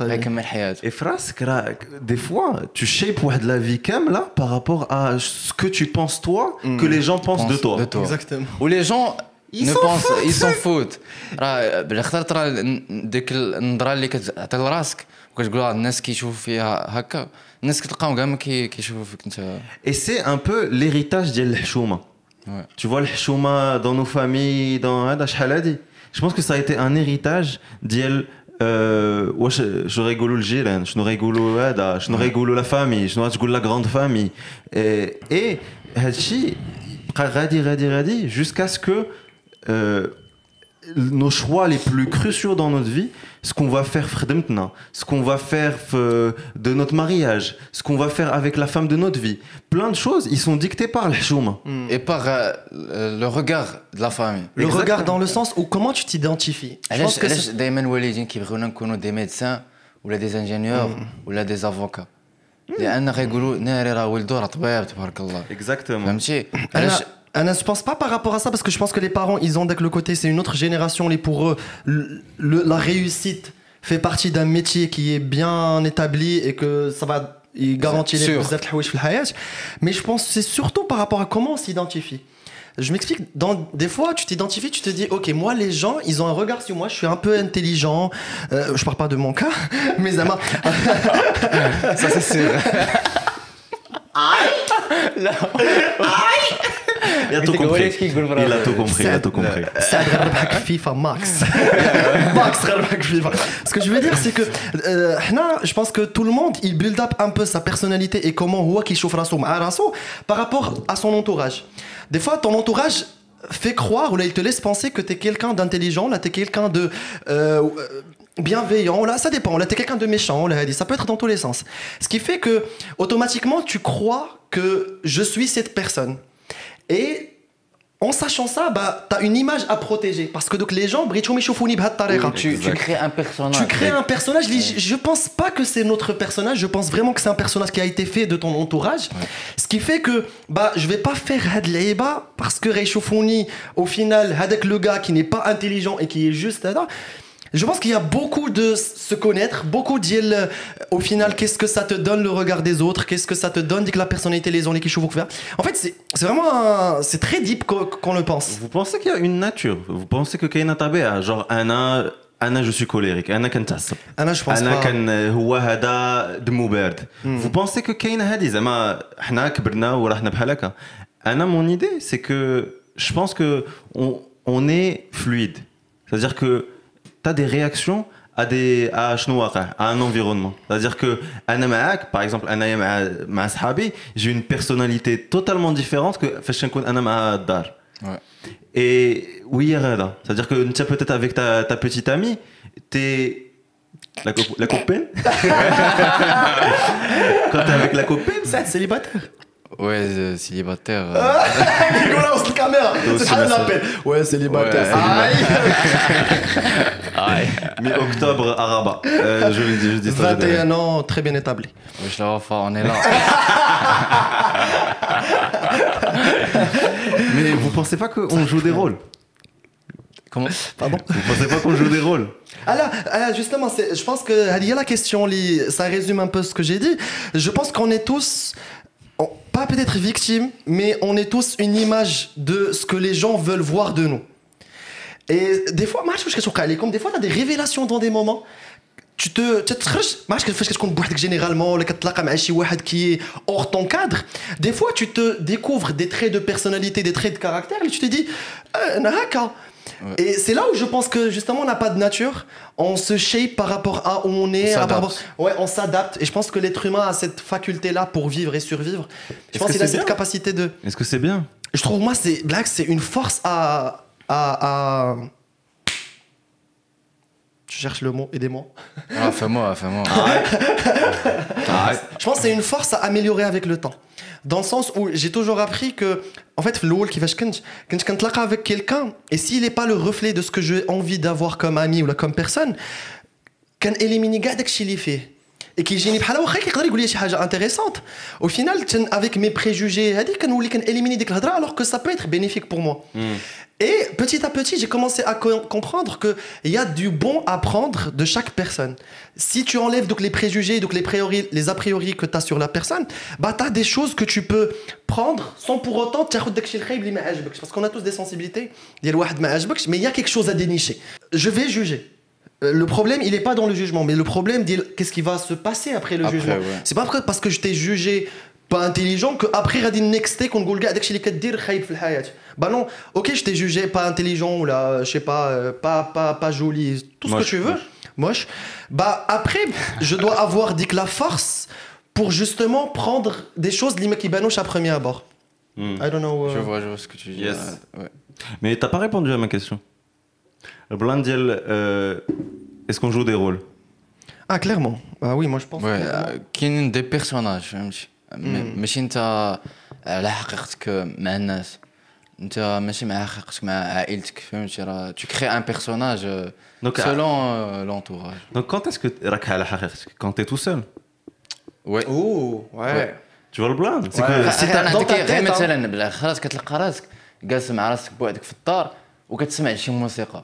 غيكمل حياته. اي فراسك راه دي فوا تو شيب واحد لا في كامله بارابور ا سكو تو بونس توا كو لي جون بونس دو توا اكزاكتومون ولي جون ne pense ils s'en foutent. راه بالاخر ترى ديك النظره اللي كتعطي لراسك وكتقول الناس كيشوفوا فيها هكا الناس كتلقاهم كاع ما كي- كيشوفوا فيك انت Et c'est un peu l'héritage de l'hchouma. Ouais. Tu vois l'hchouma dans nos familles, dans hein, dans شحال هادي. Je pense que ça a été un héritage ديال euh, واش شنو غيقولوا الجيران شنو غيقولوا هذا شنو غيقولوا لا فامي شنو غتقول لا غراند فامي اي هادشي بقى غادي غادي غادي jusqu'à ce que euh, nos choix les plus cruciaux dans notre vie, ce qu'on va faire maintenant, ce qu'on va faire euh, de notre mariage, ce qu'on va faire avec la femme de notre vie, plein de choses, ils sont dictés par le chouma. et par euh, le regard de la famille Le Exactement. regard dans le sens où comment tu t'identifies. Je pense علاش que علاش c'est- دائما الوالدين كيبغيونا نكونوا دي ميدسان ولا دي انجينيور ولا دي افوكا لان غيقولوا ناري راه ولدو راه طبيب تبارك الله Exactement. فهمتي Ah, Anna, je pense pas par rapport à ça, parce que je pense que les parents, ils ont que le côté, c'est une autre génération, les pour eux, le, le, la réussite fait partie d'un métier qui est bien établi et que ça va garantir les plus Mais je pense c'est surtout par rapport à comment on s'identifie. Je m'explique, dans, des fois tu t'identifies, tu te dis, ok, moi les gens, ils ont un regard sur moi, je suis un peu intelligent, euh, je parle pas de mon cas, mais ça m'a... ça c'est sûr. Il a tout compris. Il a tout compris. Il a tout. FIFA Max. Max FIFA. Ce que je veux dire, c'est que euh, je pense que tout le monde, il build up un peu sa personnalité et comment Roi qui chauffe Rasso ah, par rapport à son entourage. Des fois, ton entourage fait croire ou là, il te laisse penser que t'es quelqu'un d'intelligent, là, t'es quelqu'un de. Euh, euh, bienveillant, là, ça dépend. Là, t'es quelqu'un de méchant, là, ça peut être dans tous les sens. Ce qui fait que, automatiquement, tu crois que je suis cette personne. Et en sachant ça, bah, tu as une image à protéger. Parce que donc, les gens, tu, tu crées un personnage Tu crées un personnage. Je je pense pas que c'est notre personnage. Je pense vraiment que c'est un personnage qui a été fait de ton entourage. Ce qui fait que bah je vais pas faire Had Leiba parce que Reichofouni, au final, Hadek le gars qui n'est pas intelligent et qui est juste. Je pense qu'il y a beaucoup de se connaître, beaucoup d'il. Au final, qu'est-ce que ça te donne le regard des autres Qu'est-ce que ça te donne dit que la personnalité, les gens, les qui faire En fait, c'est c'est vraiment un- c'est très deep qu'on qu'on le pense. Vous pensez qu'il y a une nature Vous pensez que Kaina Tabea, genre Anna, Anna je suis colérique, Anna kan تعصب. Anna, je pense انا pas. كان هو هذا دمو بارد Vous pensez que كاين هذه زعما حنا كبرنا ورحنا بحال هكا انا mon idée c'est que je pense que on, on est fluide c'est-à-dire que tu as des réactions à des à hein, un environnement. C'est-à-dire que par exemple, j'ai une personnalité totalement différente que dar. Ouais. Et oui, c'est-à-dire que tu peut-être avec ta, petite amie, t'es la, co la, copaine Quand t'es avec la copine, c'est célibataire ouais euh, célibataire euh, Nicolas, on se caméra. C'est ça l'appel. Ouais, célibataire. Ouais, Aïe. Mi-octobre à Rabat. Euh, je, je dis ça. je dis rien. 21 ans, très bien établi. wesh la wafa on est là Mais vous pensez pas qu'on joue des rôles? Comment? Pardon? Vous pensez pas qu'on joue des rôles? Ah là, ah là, justement, je pense que il y a la question, ça résume un peu ce que j'ai dit. Je pense qu'on est tous, pas peut-être victime, mais on est tous une image de ce que les gens veulent voir de nous. Et des fois, comme des fois, tu as des révélations dans des moments. Tu te, tu te généralement, qui est hors ton cadre. Des fois, tu te découvres des traits de personnalité, des traits de caractère, et tu te dis, euh, et c'est là où je pense que justement on n'a pas de nature, on se shape par rapport à où on est, on par rapport... ouais, on s'adapte. Et je pense que l'être humain a cette faculté-là pour vivre et survivre. Je pense qu'il a cette capacité de. Est-ce que c'est bien Je trouve moi c'est Black c'est une force à, à, à tu cherches le mot, aidez-moi. Ah, fais-moi, fais-moi. Je pense que c'est une force à améliorer avec le temps. Dans le sens où j'ai toujours appris que, en fait, l'oul qui va se quand avec quelqu'un, et s'il n'est pas le reflet de ce que j'ai envie d'avoir comme ami ou comme personne, quand éliminer gars dès fait Et كيجيني بحال واخا كيقدر يقول لي شي حاجه intéressante. Au final, تن- avec mes préjugés هذيك كنولي كنéliminer ديك الهضره alors que ça peut être bénéfique pour moi. Et petit à petit, j'ai commencé à co- comprendre qu'il y a du bon à prendre de chaque personne. Si tu enlèves donc les préjugés, donc les, priori, les a priori que tu as sur la personne, bah tu as des choses que tu peux prendre sans pour autant تاخد داكشي الخايب اللي ما عجبكش. Parce qu'on a tous des sensibilités. ديال واحد ما عجبكش, mais il y a quelque chose à dénicher. Je vais juger. Euh, Le problème, il n'est pas dans le jugement, mais le problème, dit qu'est-ce qui va se passer après le Après, jugement. ouais. C'est pas après- parce que je t'ai jugé pas intelligent que après غادي نكستي كنقول كاع داكشي اللي كدير خايب في الحياه. Bah non, ok, je t'ai jugé pas intelligent ou là, je sais pas, euh, pas, pas, pas joli, tout ce Moche, que tu veux, moche. Bah après, je dois avoir dit que la force pour justement prendre des choses qui kibanouche à premier abord. I don't know. euh, Je vois, je vois ce que tu dis. Yes. Ouais. Ouais. Mais t'as pas répondu à ma question. Le blanc ديال, euh, est-ce qu'on joue des rôles Ah, clairement. Bah oui, moi je pense. Ouais, que- آه، كاين دي بيرسوناج فهمتي م- ماشي انت على حقيقتك مع الناس انت ماشي مع حقيقتك مع عائلتك فهمتي راه tu crées un personnage euh, Donc, selon euh, l'entourage Donc quand est-ce que راك على حقيقتك Quand t'es tout seul Ouais. Oh, ouais. Tu vois le blanc C'est Ouais. que si انا t'as... نعطيك ta غير tête, hein. مثلا بلا خلاص كتلقى راسك جالس مع راسك بوحدك في الدار وكتسمع شي موسيقى مهم.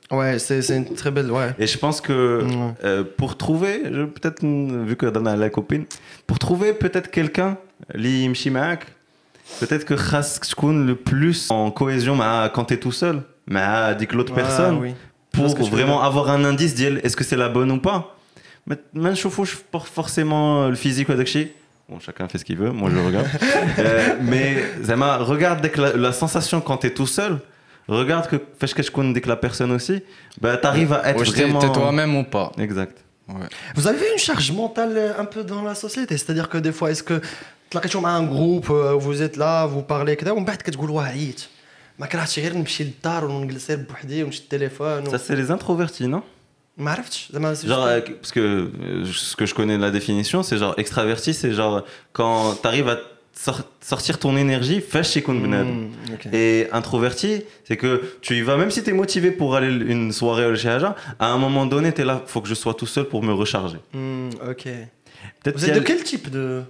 Ouais, c'est une très belle. Ouais. Et je pense que euh, pour trouver, peut-être, mm, vu que Dana a la copine, pour trouver peut-être quelqu'un, peut-être que Khaskun le plus en cohésion quand tu es tout seul, mais que l'autre personne, pour vraiment avoir un indice, est-ce que c'est la bonne ou pas? Mais je pas forcément le physique ou Bon, chacun fait ce qu'il veut, moi je regarde. Euh, mais Zama, regarde la, la sensation quand tu es tout seul regarde que فاش كتكون ديك la personne aussi, bah t'arrives à être واش t'es- vraiment... t'es toi-même ou pas Exact. Ouais. Vous avez une charge mentale euh, un peu dans la société C'est-à-dire que des fois, est-ce que تلاقيتوا مع un groupe euh, vous êtes là vous parlez كذا ومن بعد كتقول واه عييت ما كرهتش غير نمشي للدار ونجلس غير بوحدي ونشد التليفون و... Ça, c'est les introvertis, non ما عرفتش زعما c'est Genre, juste- euh, parce que euh, ce que je connais de la définition, c'est genre extraverti, c'est genre quand t'arrives à sor- sortir ton énergie, fâche chez Hmm, ok. Et introverti, c'est que tu y vas, même si t'es motivé pour aller une soirée au Haja, à un moment donné, t'es là, faut que je sois tout seul pour me recharger. Hmm, ok. Peut-être Vous qu'il y êtes a de le- quel type de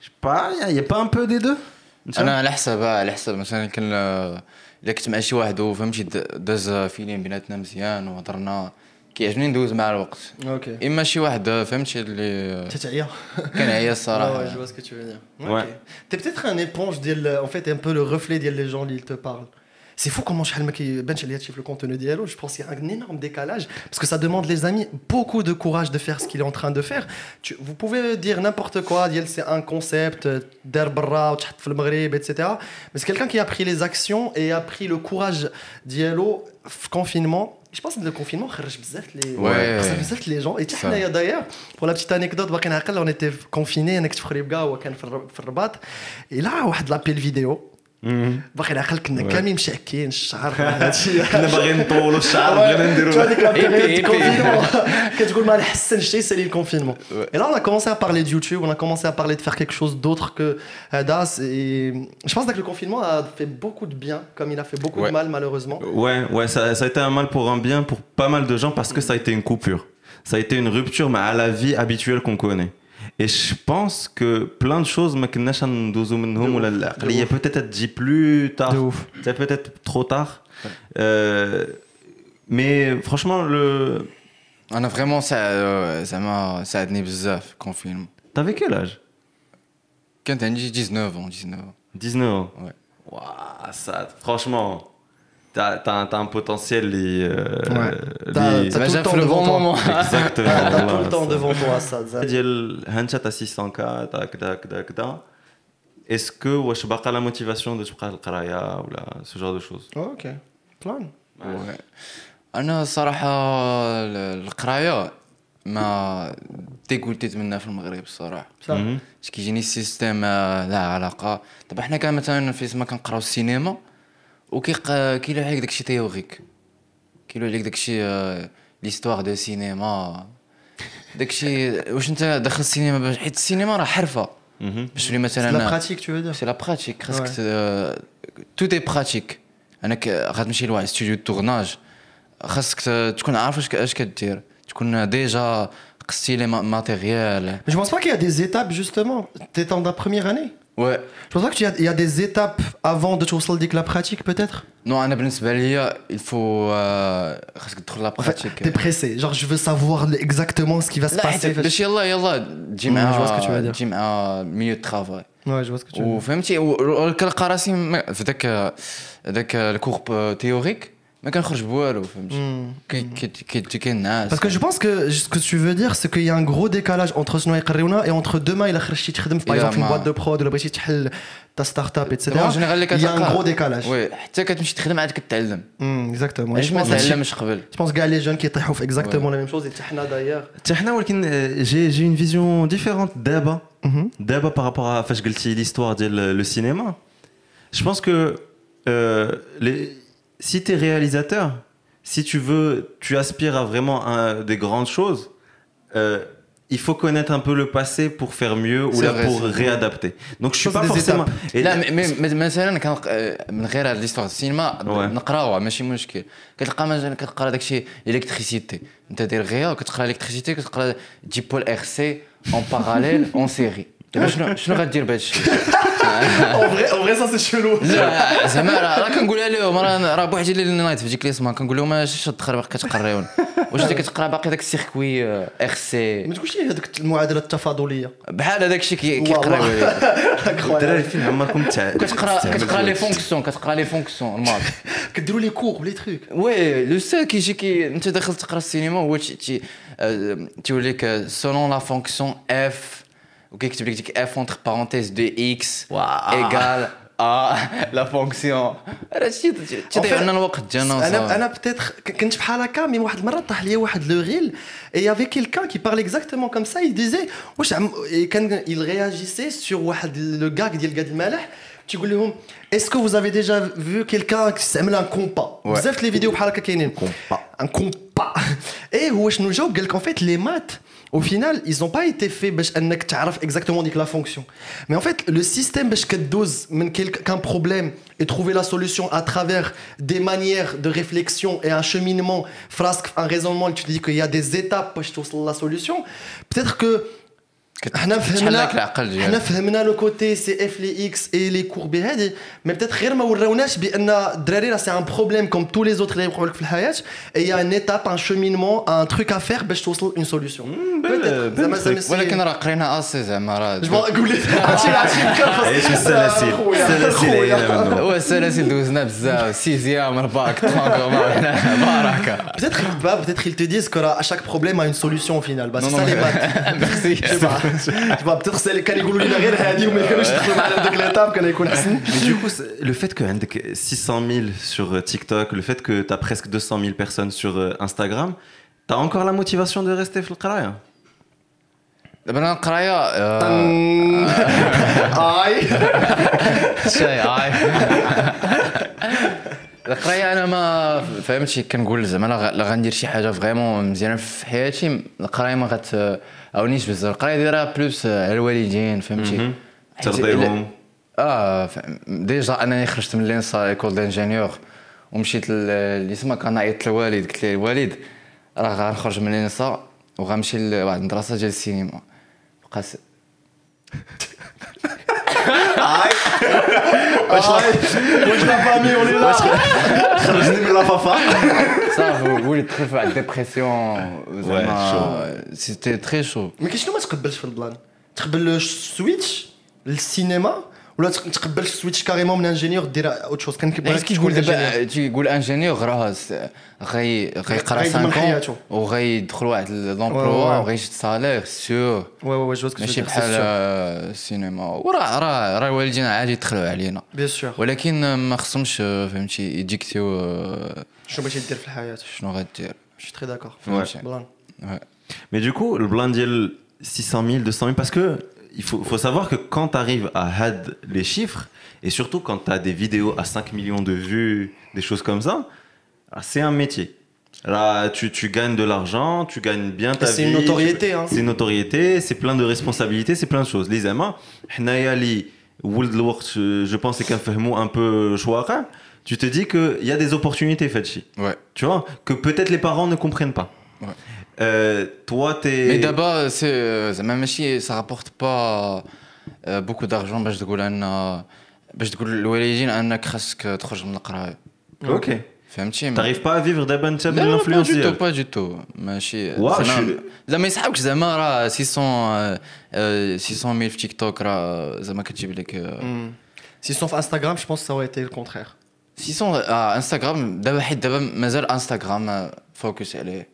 Je sais pas, il y, a pas un peu des deux انا على حسب على حسب مثلا كان الا كنت مع شي واحد وفهمتي د- داز فيلم بيناتنا مزيان وهضرنا كيعجبني ندوز مع الوقت اوكي اما شي واحد فهمتي اللي تتعيا كنعيا Ouais, الصراحه ouais, je vois ce que tu veux dire. Ouais. Ok. T'es peut-être un éponge, ديال- en fait, un peu le reflet ديال les gens qui te parlent. C'est fou comment شحال ما كيبانش عليا هادشي في le contenu ديالو. Je pense qu'il y a un énorme décalage parce que ça demande les amis beaucoup de courage de faire ce qu'il est en train de faire. Tu- vous pouvez dire n'importe quoi, ديال c'est un concept دار برا وتحط في المغرب etc. Mais c'est quelqu'un qui a pris les actions et a pris le courage ديالو في confinement. Je pense que le confinement خرج بزاف les بزاف les gens et. حنايا d'ailleurs pour la petite anecdote باقي نعقل on était confinés أنا كنت في خريبكا وهو كان في الر- في الرباط et là واحد لابيل فيديو باقي نعقل كنا Ouais. كاملين مشاكين الشعر هادشي كنا باغيين نطولوا الشعر بغينا نديروا Tu vois, dès que la Épée, période du épée. confinement, كتقول ما نحسنش شي c'est le confinement. Ouais. Et là, on a commencé à parler de YouTube, on a commencé à parler de faire quelque chose d'autre que euh, Das. Et je pense que le confinement a fait beaucoup de bien, comme il a fait beaucoup Ouais. de mal, malheureusement. Ouais, ouais, ça, ça a été un mal pour un bien pour pas mal de gens parce que ça a été une coupure. Ça a été une rupture mais à la vie habituelle qu'on connaît. Et je pense que plein de choses, Il y a peut-être dit plus tard. C'est peut-être trop tard. Euh, mais franchement, le. On a vraiment ça, euh, ça m'a, ça a donné bzaf, confinement. T'avais quel âge? Quand t'as 19 ans, 19 ans. 19 ans Ouais. Waouh, ça, franchement. t'as t'as un, t'as un potentiel les, euh, T'as les- t'as tout Bah, le temps j'ai fait le devant bon toi. moment. Exactement. T'as t'as tout voilà, le temps ça. devant toi, ça. ديال هانتا تاع 600 كا تا كدا كدا كدا اسكو واش باقا لا موتيفاسيون دو تبقى القرايه ولا سو جور دو شوز اوكي بلان Ouais. انا الصراحه ال- القرايه ما ديكولتيت منها في المغرب الصراحه صح. مهم. باش كيجيني السيستيم آه، لا علاقه دابا حنا كان مثلا في سما كنقراو السينما وكيلو عليك داكشي تيوغيك كيلو عليك داكشي آه، ليستواغ دو سينما داكشي واش انت داخل السينما حيت السينما راه حرفة. باش تولي مثلا سي لا براتيك تو سي لا براتيك خاصك تو دي براتيك أنا غتمشي لواحد ستوديو تورناج خاصك تكون عارف اش كدير. تكون ديجا قصتي لي ماتيريال جو بونس با كي دي زيتاب جوستومون تي تون دا بروميير اني Ouais. Je pense pas qu'il y, a- il y a des étapes avant de توصل ديك la pratique peut-être نو انا بالنسبه ليا الفو خاصك تدخل لا En fait, براتيك t'es pressé. Genre, je veux savoir exactement ce qui va se لا passer. حيت باش يلا يلا تجي Mm, je vois ce مع que tu veux dire. تجي مع ميو ترافاي Ouais, je vois ce que tu veux dire. وفهمتي و- وكنلقى راسي م- في ذاك ذاك الكور تيوريك ما كنخرج بوالو فهمتي Mm. كي- كي- كي- كينعس Parce que je pense que ce que tu veux dire, c'est qu'il y a un gros décalage entre شنو يقريونا et entre demain il a خرجتي تخدم par Yeah, exemple في une ma- boîte de prod ولا بغيتي تحل ta start-up etc. دابا جينيرال اللي Il y a un كتلقى- gros décalage. وي حتى كتمشي تخدم عاد كتعلم Mm, exactement. Et علاش je ما pense تعلمش قبل Je pense كاع les jeunes كيطيحوا في exactement la même chose et حنا d'ailleurs. حتى حنا ولكن جي جي اون فيزيون ديفيرونت دابا دابا بارابور فاش قلتي ليستوار ديال لو سينما Je pense que euh, les, si tu es réalisateur, si tu veux, tu aspires à vraiment un- des grandes choses, euh, il faut connaître un peu le passé pour faire mieux ou C'est là vrai, pour c'est vrai. réadapter. Donc je suis Ça, pas c'est des forcément. étapes. لا مي- مي- مي- مثلا كنق- آه، من غير هاد ليستوار السينما نقراوها ماشي مشكل كتلقى مثلا كتقرا داكشي الكتريسيتي انت دير غيا وكتقرا الكتريسيتي كتقرا تجي بول ار سي اون باراليل اون سيري دابا شنو شنو غدير بهذا الشيء en vrai, ça c'est chelou. لا زعما راه كنقولها لهم راه راه بوحدي اللي نايت في ديك ليسما كنقول لهم اش تدخل باقي كتقريون واش انت كتقرا باقي داك السيركوي ار سي ما تقولش لي هذيك المعادله التفاضليه بحال هذاك الشيء. كيقراو الدراري فين عمركم كتقرا كتقرا لي؟ فونكسيون كتقرا لي فونكسيون الماط كديروا لي كور لي تروك وي لو سا كيجي كي انت داخل تقرا السينما هو تي- تي تيقول لك سولون لا فونكسيون اف وكيكتب لك ديك اف اونتر بارونتيز دو اكس ايغال ا لا فونكسيون هذا الشيء تضيع لنا الوقت جانا انا وصافي. انا بتيتر كنت بحال هكا مي واحد المره طاح لي واحد لو ريل et il y avait quelqu'un qui parlait exactement comme ça il disait واش عم et كان il réagissait sur واحد le gag ديال قاد المالح تيقول لهم est-ce que vous avez déjà vu quelqu'un qui s'appelle un compas Ouais. بزاف لي فيديو بحال هكا كاينين compas un compas et هو شنو جاوب قال لك en fait les maths Au final, ils n'ont pas été faits pour que exactement la fonction. Mais en fait, le système pour que dose qu'un problème et trouver la solution à travers des manières de réflexion et un cheminement, un raisonnement, tu te dis qu'il y a des étapes pour que la solution, peut-être que حنا تشحال لك فهمنا العقل ديالك. حنا فهمنا لو كوتي سي إف لي إكس إي لي كوربي هادي مي بتيت غير ما وراوناش بأن الدراري راه سي ان بروبليم كوم تو لي زوتر اللي يوقعوا لك في الحياة. اي ان ايتاب ان شومينمون ان تروك ا فير باش توصل اون سوليوشن زعما زعما ولكن راه قرينا آسي زعما راه جو قول لي عرفتي عرفتي عيش بالسلاسل السلاسل منه هو السلاسل دوزنا بزاف. سيزيام رباك بركه qu'ils bah, peut-être ils te disent que là, à chaque problème a une solution au final. Bah, c'est Non, ça non, les mais- maths. Merci. Je sais pas. Je sais pas, peut-être c'est les كانوا يقولوا لنا غير هادي وما كانوش يدخلوا معنا ديك l'étape كان يكون احسن. Mais du coup, c'est- le fait que عندك 600 000 sur euh, TikTok, le fait que tu as presque 200 000 personnes sur euh, Instagram, tu as encore la motivation de rester في القرايه دابا انا القرايه اي شاي هاي القراية أنا ما فهمتش كنقول زعما لا غندير شي حاجة فريمون مزيانة في حياتي. القراية ما غتعاونيش بزاف. القراية دايرها بلوس على الوالدين فهمتي؟ ترضيهم. آه ديجا أنني خرجت من لينسا إيكول دانجينيور ومشيت اللي سما كنعيط للوالد قلت له الوالد؟ راه غنخرج من لينسا وغنمشي لواحد المدرسة ديال السينما بقى Arrête Moi je l'ai pas mis, on est là. Je l'ai mis la fafa Ça, vous, vous les trucs à dépression, ouais, c'était très chaud. Mais qu'est-ce que tu as fait le plan Tu as le switch Le cinéma ولا تق- تقبل سويتش كاريمون من انجينيور دير اوت شوز كان كيبغي بغيت كي تقول دابا تيقول انجينيور راه س- غي غيقرا غيضمن 5 حياته. وغيدخل واحد Ouais, لومبلوا ouais. وغيشد سالير سيور وي وي جو ماشي بحال آه، السينما وراه راه راه الوالدين عادي يدخلوا علينا بيان سور ولكن ما خصهمش آه، فهمتي يديكتيو آه، شنو بغيتي دير في الحياه شنو غدير Je suis très d'accord. فهمتي بلان. Ouais. Mais du coup, le blind deal 600 000, 200 000, parce que il faut, savoir que quand tu arrives à had les chiffres, et surtout quand tu as des vidéos à 5 millions de vues, des choses comme ça, ah, c'est un métier. Là, tu, gagnes de l'argent, tu gagnes bien ta vie. C'est une notoriété. Hein. C'est une notoriété, c'est plein de responsabilités, c'est plein de choses. Les amas, je pense que c'est qu'un un peu chouara. Tu te dis qu'il y a des opportunités, Fatchi. Ouais. Tu vois, que peut-être les parents ne comprennent pas. Euh, toi, t'es. Mais d'abord, c'est euh, زعما ماشي ça rapporte pas euh, beaucoup d'argent باش تقول ان باش تقول للوالدين انك خاصك تخرج من القرايه Ok. فهمتي T'arrives pas à vivre d'abord de لا لا با l'influence دو تو ديالك. با دو تو ماشي واو، زعما شو- زعما يسحبك زعما راه 600 آه، آه، 600 ميل في تيك توك راه زعما كتجيب لك آه، S'ils sont sur Instagram, je pense que ça aurait été le contraire. 600 اه انستغرام دابا حيت دابا مازال انستغرام فوكس عليه مم.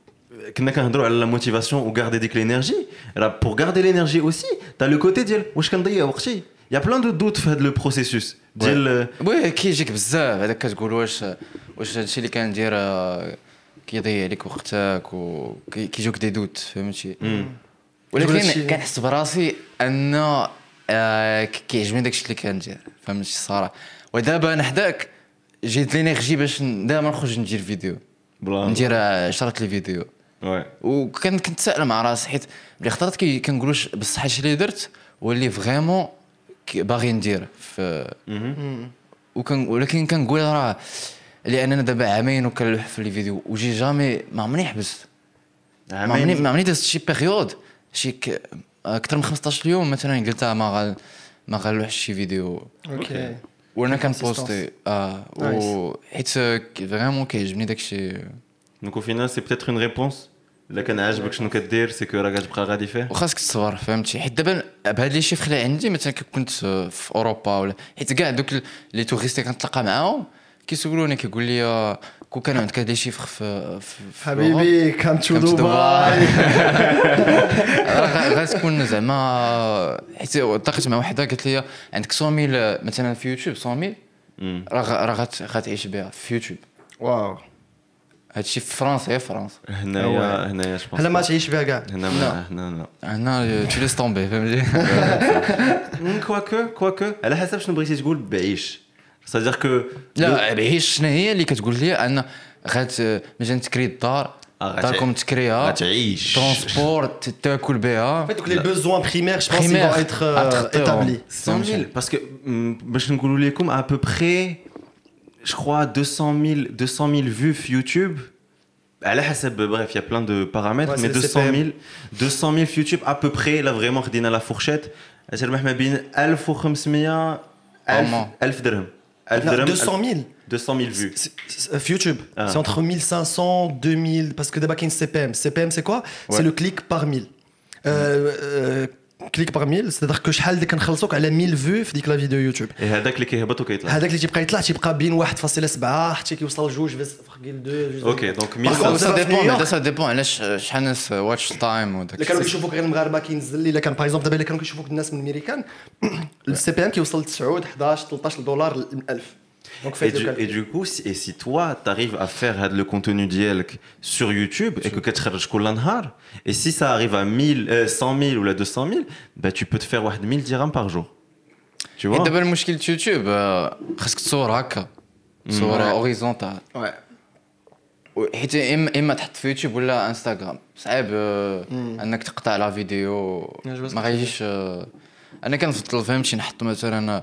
كنا كنهضروا على لا موتيفاسيون و garder ديك l'énergie. راه pour garder l'énergie aussi, t'as le côté ديال واش كنضيع وقتي. Il y a plein de doutes في هذا le processus. ديال وي كيجيك بزاف هذاك كتقول واش واش هادشي اللي كندير آه، كيضيع عليك وقتك وكيجوك دي دوت فهمتي مم. تقول ولكن هادشي- كنحس براسي ان آه، ك- كيعجبني داكشي اللي كندير فهمتي الصراحه ودابا انا حداك جيت لينيرجي باش ن- دائما نخرج ندير فيديو بلا ندير عشرة لي فيديو Ouais. وكان كنت سائل مع راسي حيت ملي خطرت كي كنقولوش بصح هادشي اللي درت هو اللي فريمون باغي ندير في وكان ولكن كنقول راه لأن أنا دابا عامين وكنلوح في لي فيديو وجي جامي ما عمرني حبست. ما عمرني ما عمرني دازت شي بيريود شي أكثر من 15 يوم مثلا قلت آه ما غا ما غنلوحش شي فيديو. أوكي. وأنا. كنبوستي آه حيت فريمون كيعجبني داكشي. Donc au final, c'est peut-être une réponse. إلا كان عاجبك شنو كدير سي كو راك غتبقى غادي فيه. وخاصك تصبر فهمتي؟ حيت دابا بهاد لي شيفر اللي عندي مثلا كنت في أوروبا ولا حيت كاع دوك لي توريست اللي كنتلاقى معاهم كيسولوني كيقول لي كون كان عندك هاد لي شيفر في في حبيبي تو دبي. راه غتكون زعما حيت التقيت مع وحده قالت لي عندك 100000 مثلا في يوتيوب 100000 راه راه غتعيش بها في يوتيوب. واو. هادشي في فرنسا هي فرنسا. هنايا هنايا جو هلا ما تعيش بها كاع. هنا هنا. لا هنا تو ليس طومبي فهمتي؟ كواكو كواكو على حسب شنو بغيتي تقول بعيش. سادير كو لا بعيش شنو هي اللي كتقول لي؟ أن غات مثلا تكري الدار غتع- داركم تكريها غتعيش. ترونسبور تاكل بها. En fait, donc les besoins primaires, je pense, ils Primaires. vont être euh, Attracteurs. établis. 100 000 parce que mm, باش نقولوا لكم à peu près je crois, 200 000, 200 000 vues YouTube. Bref, il y a plein de paramètres, mais 200 000, 200 000 YouTube à peu près, là vraiment, redina la fourchette. C'est le 1000 200 000 200 000 vues. YouTube, ah. c'est entre 1500, 2000, parce que d'abord, il CPM. CPM, c'est quoi? C'est le clic par 1000. Clic par 1000, c'est-à-dire que شحال اللي كنخلصوك على 1000 vues في ديك لا فيديو يوتيوب. et هذاك اللي كيهبط وكيطلع هذاك اللي تيبقى يطلع تيبقى بين 1.7 حتى كيوصل لجوج فقيل دو أوكي دونك Par contre, 1500 ça سا va في ديبون. هذا سا ديبون علاش شحال ناس واتش تايم وداك اللي كانوا كيشوفوك غير المغاربة كينزل لي إلا كان باغ اكزومبل دابا إلا كانوا كيشوفوك الناس من الميريكان السي بي ام كيوصل ل 9 11 13 دولار ل 1000 دونك Et فايت du, et du coup, si, et si toi, tu arrives à faire euh, le contenu d'IELK sur YouTube et que tu كل نهار, et si ça arrive à 1000, euh, 100 000 ou la 200 000, bah, tu peux te faire واحد 1000 dirhams par jour. Tu vois حيت دابا المشكل يوتيوب آه، خاصك تصور هكا صورة اوريزونتال Ouais. حيت اما اما تحط في يوتيوب ولا انستغرام صعيب آه، انك تقطع لا فيديو جو ما غايجيش آه، انا كنفضل فهمتي نحط مثلا خ-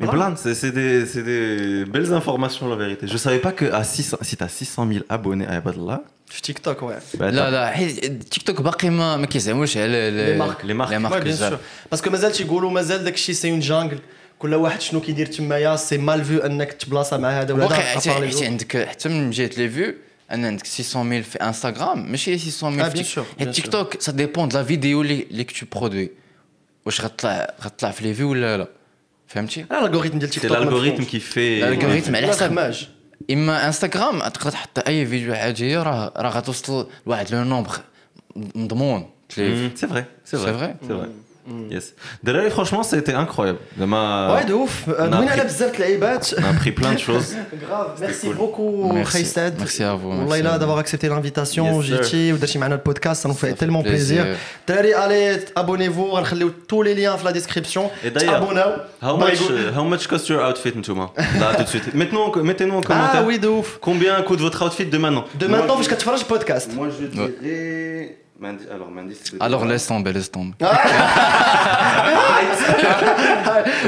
Mais plein, c'est c'est des, c'est des belles informations, la vérité. Je savais pas que à 600, si t'as 600 000 abonnés à Abadallah, في تيك توك ouais. bah, لا t'as- لا حيت تيك توك باقي ما ما كيزعموش على لي مارك les marques. لي Ouais, مارك bien sûr. بزاف Parce que مازال تيقولوا مازال داك الشيء سي اون جانجل كل واحد شنو كيدير تمايا سي مال فيو انك تبلاصا مع هذا ولا واقع هذا حتى à part les حتى autres. عندك حتى من جهه لي فيو ان عندك 600 000 في انستغرام ماشي 600 000 Ah, في bien تيك sûr, حيت bien تيك sûr. توك سا ديبون دو لا فيديو اللي اللي كتو برودوي واش غطلع غطلع في لي فيو ولا لا فهمتي؟ لا الألغوريثم ديال تيك توك الألغوريثم كيفي الألغوريثم على حساب. ماج إما إنستغرام تقدر تحط أي فيديو عادي راه راه غتوصل لواحد لو نومبر مضمون. سي فري سي فري سي فري Mm. Yes. Derrière, franchement, ça a été incroyable. Ma... Ouais, de ouf. On a, euh, appris plein de choses. Grave. Merci beaucoup, merci. Merci à vous. Merci Laila, d'avoir accepté l'invitation. J'étais ou d'acheter notre podcast, ça nous fait, tellement plaisir. plaisir. allez, abonnez-vous. On va tous les liens dans la description. Et d'ailleurs, euh, how much, how much cost your outfit, Ntouma? Là, tout de suite. Mettez-nous en ah commentaire. Ah oui, de ouf. Combien coûte votre outfit de maintenant De maintenant, parce que tu feras le podcast. Moi, je dirais. Mandy, alors, Mandy, c'est. الوغ laisse tomber laisse tomber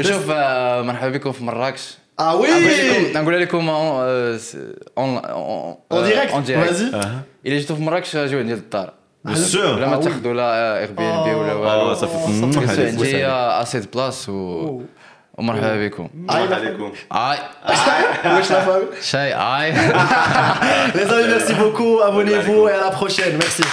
شوف آه، مرحبا بكم في مراكش Ah oui نقول لكم اون En direct اون ديريكت Vas-y. الا جيتوا في مراكش جيو عندي للدار Bien sûr. بلا ما Ah oui. تاخذوا لا اير بي ان بي ولا والو Ah, ça fait. Oh, Mouah, ça allez, عندي allez. اسيد بلاص و ومرحبا بكم Mouah, alaikum. اي Wesh la femme. شاي اي Les amis, merci beaucoup. Abonnez-vous et à la prochaine. Merci.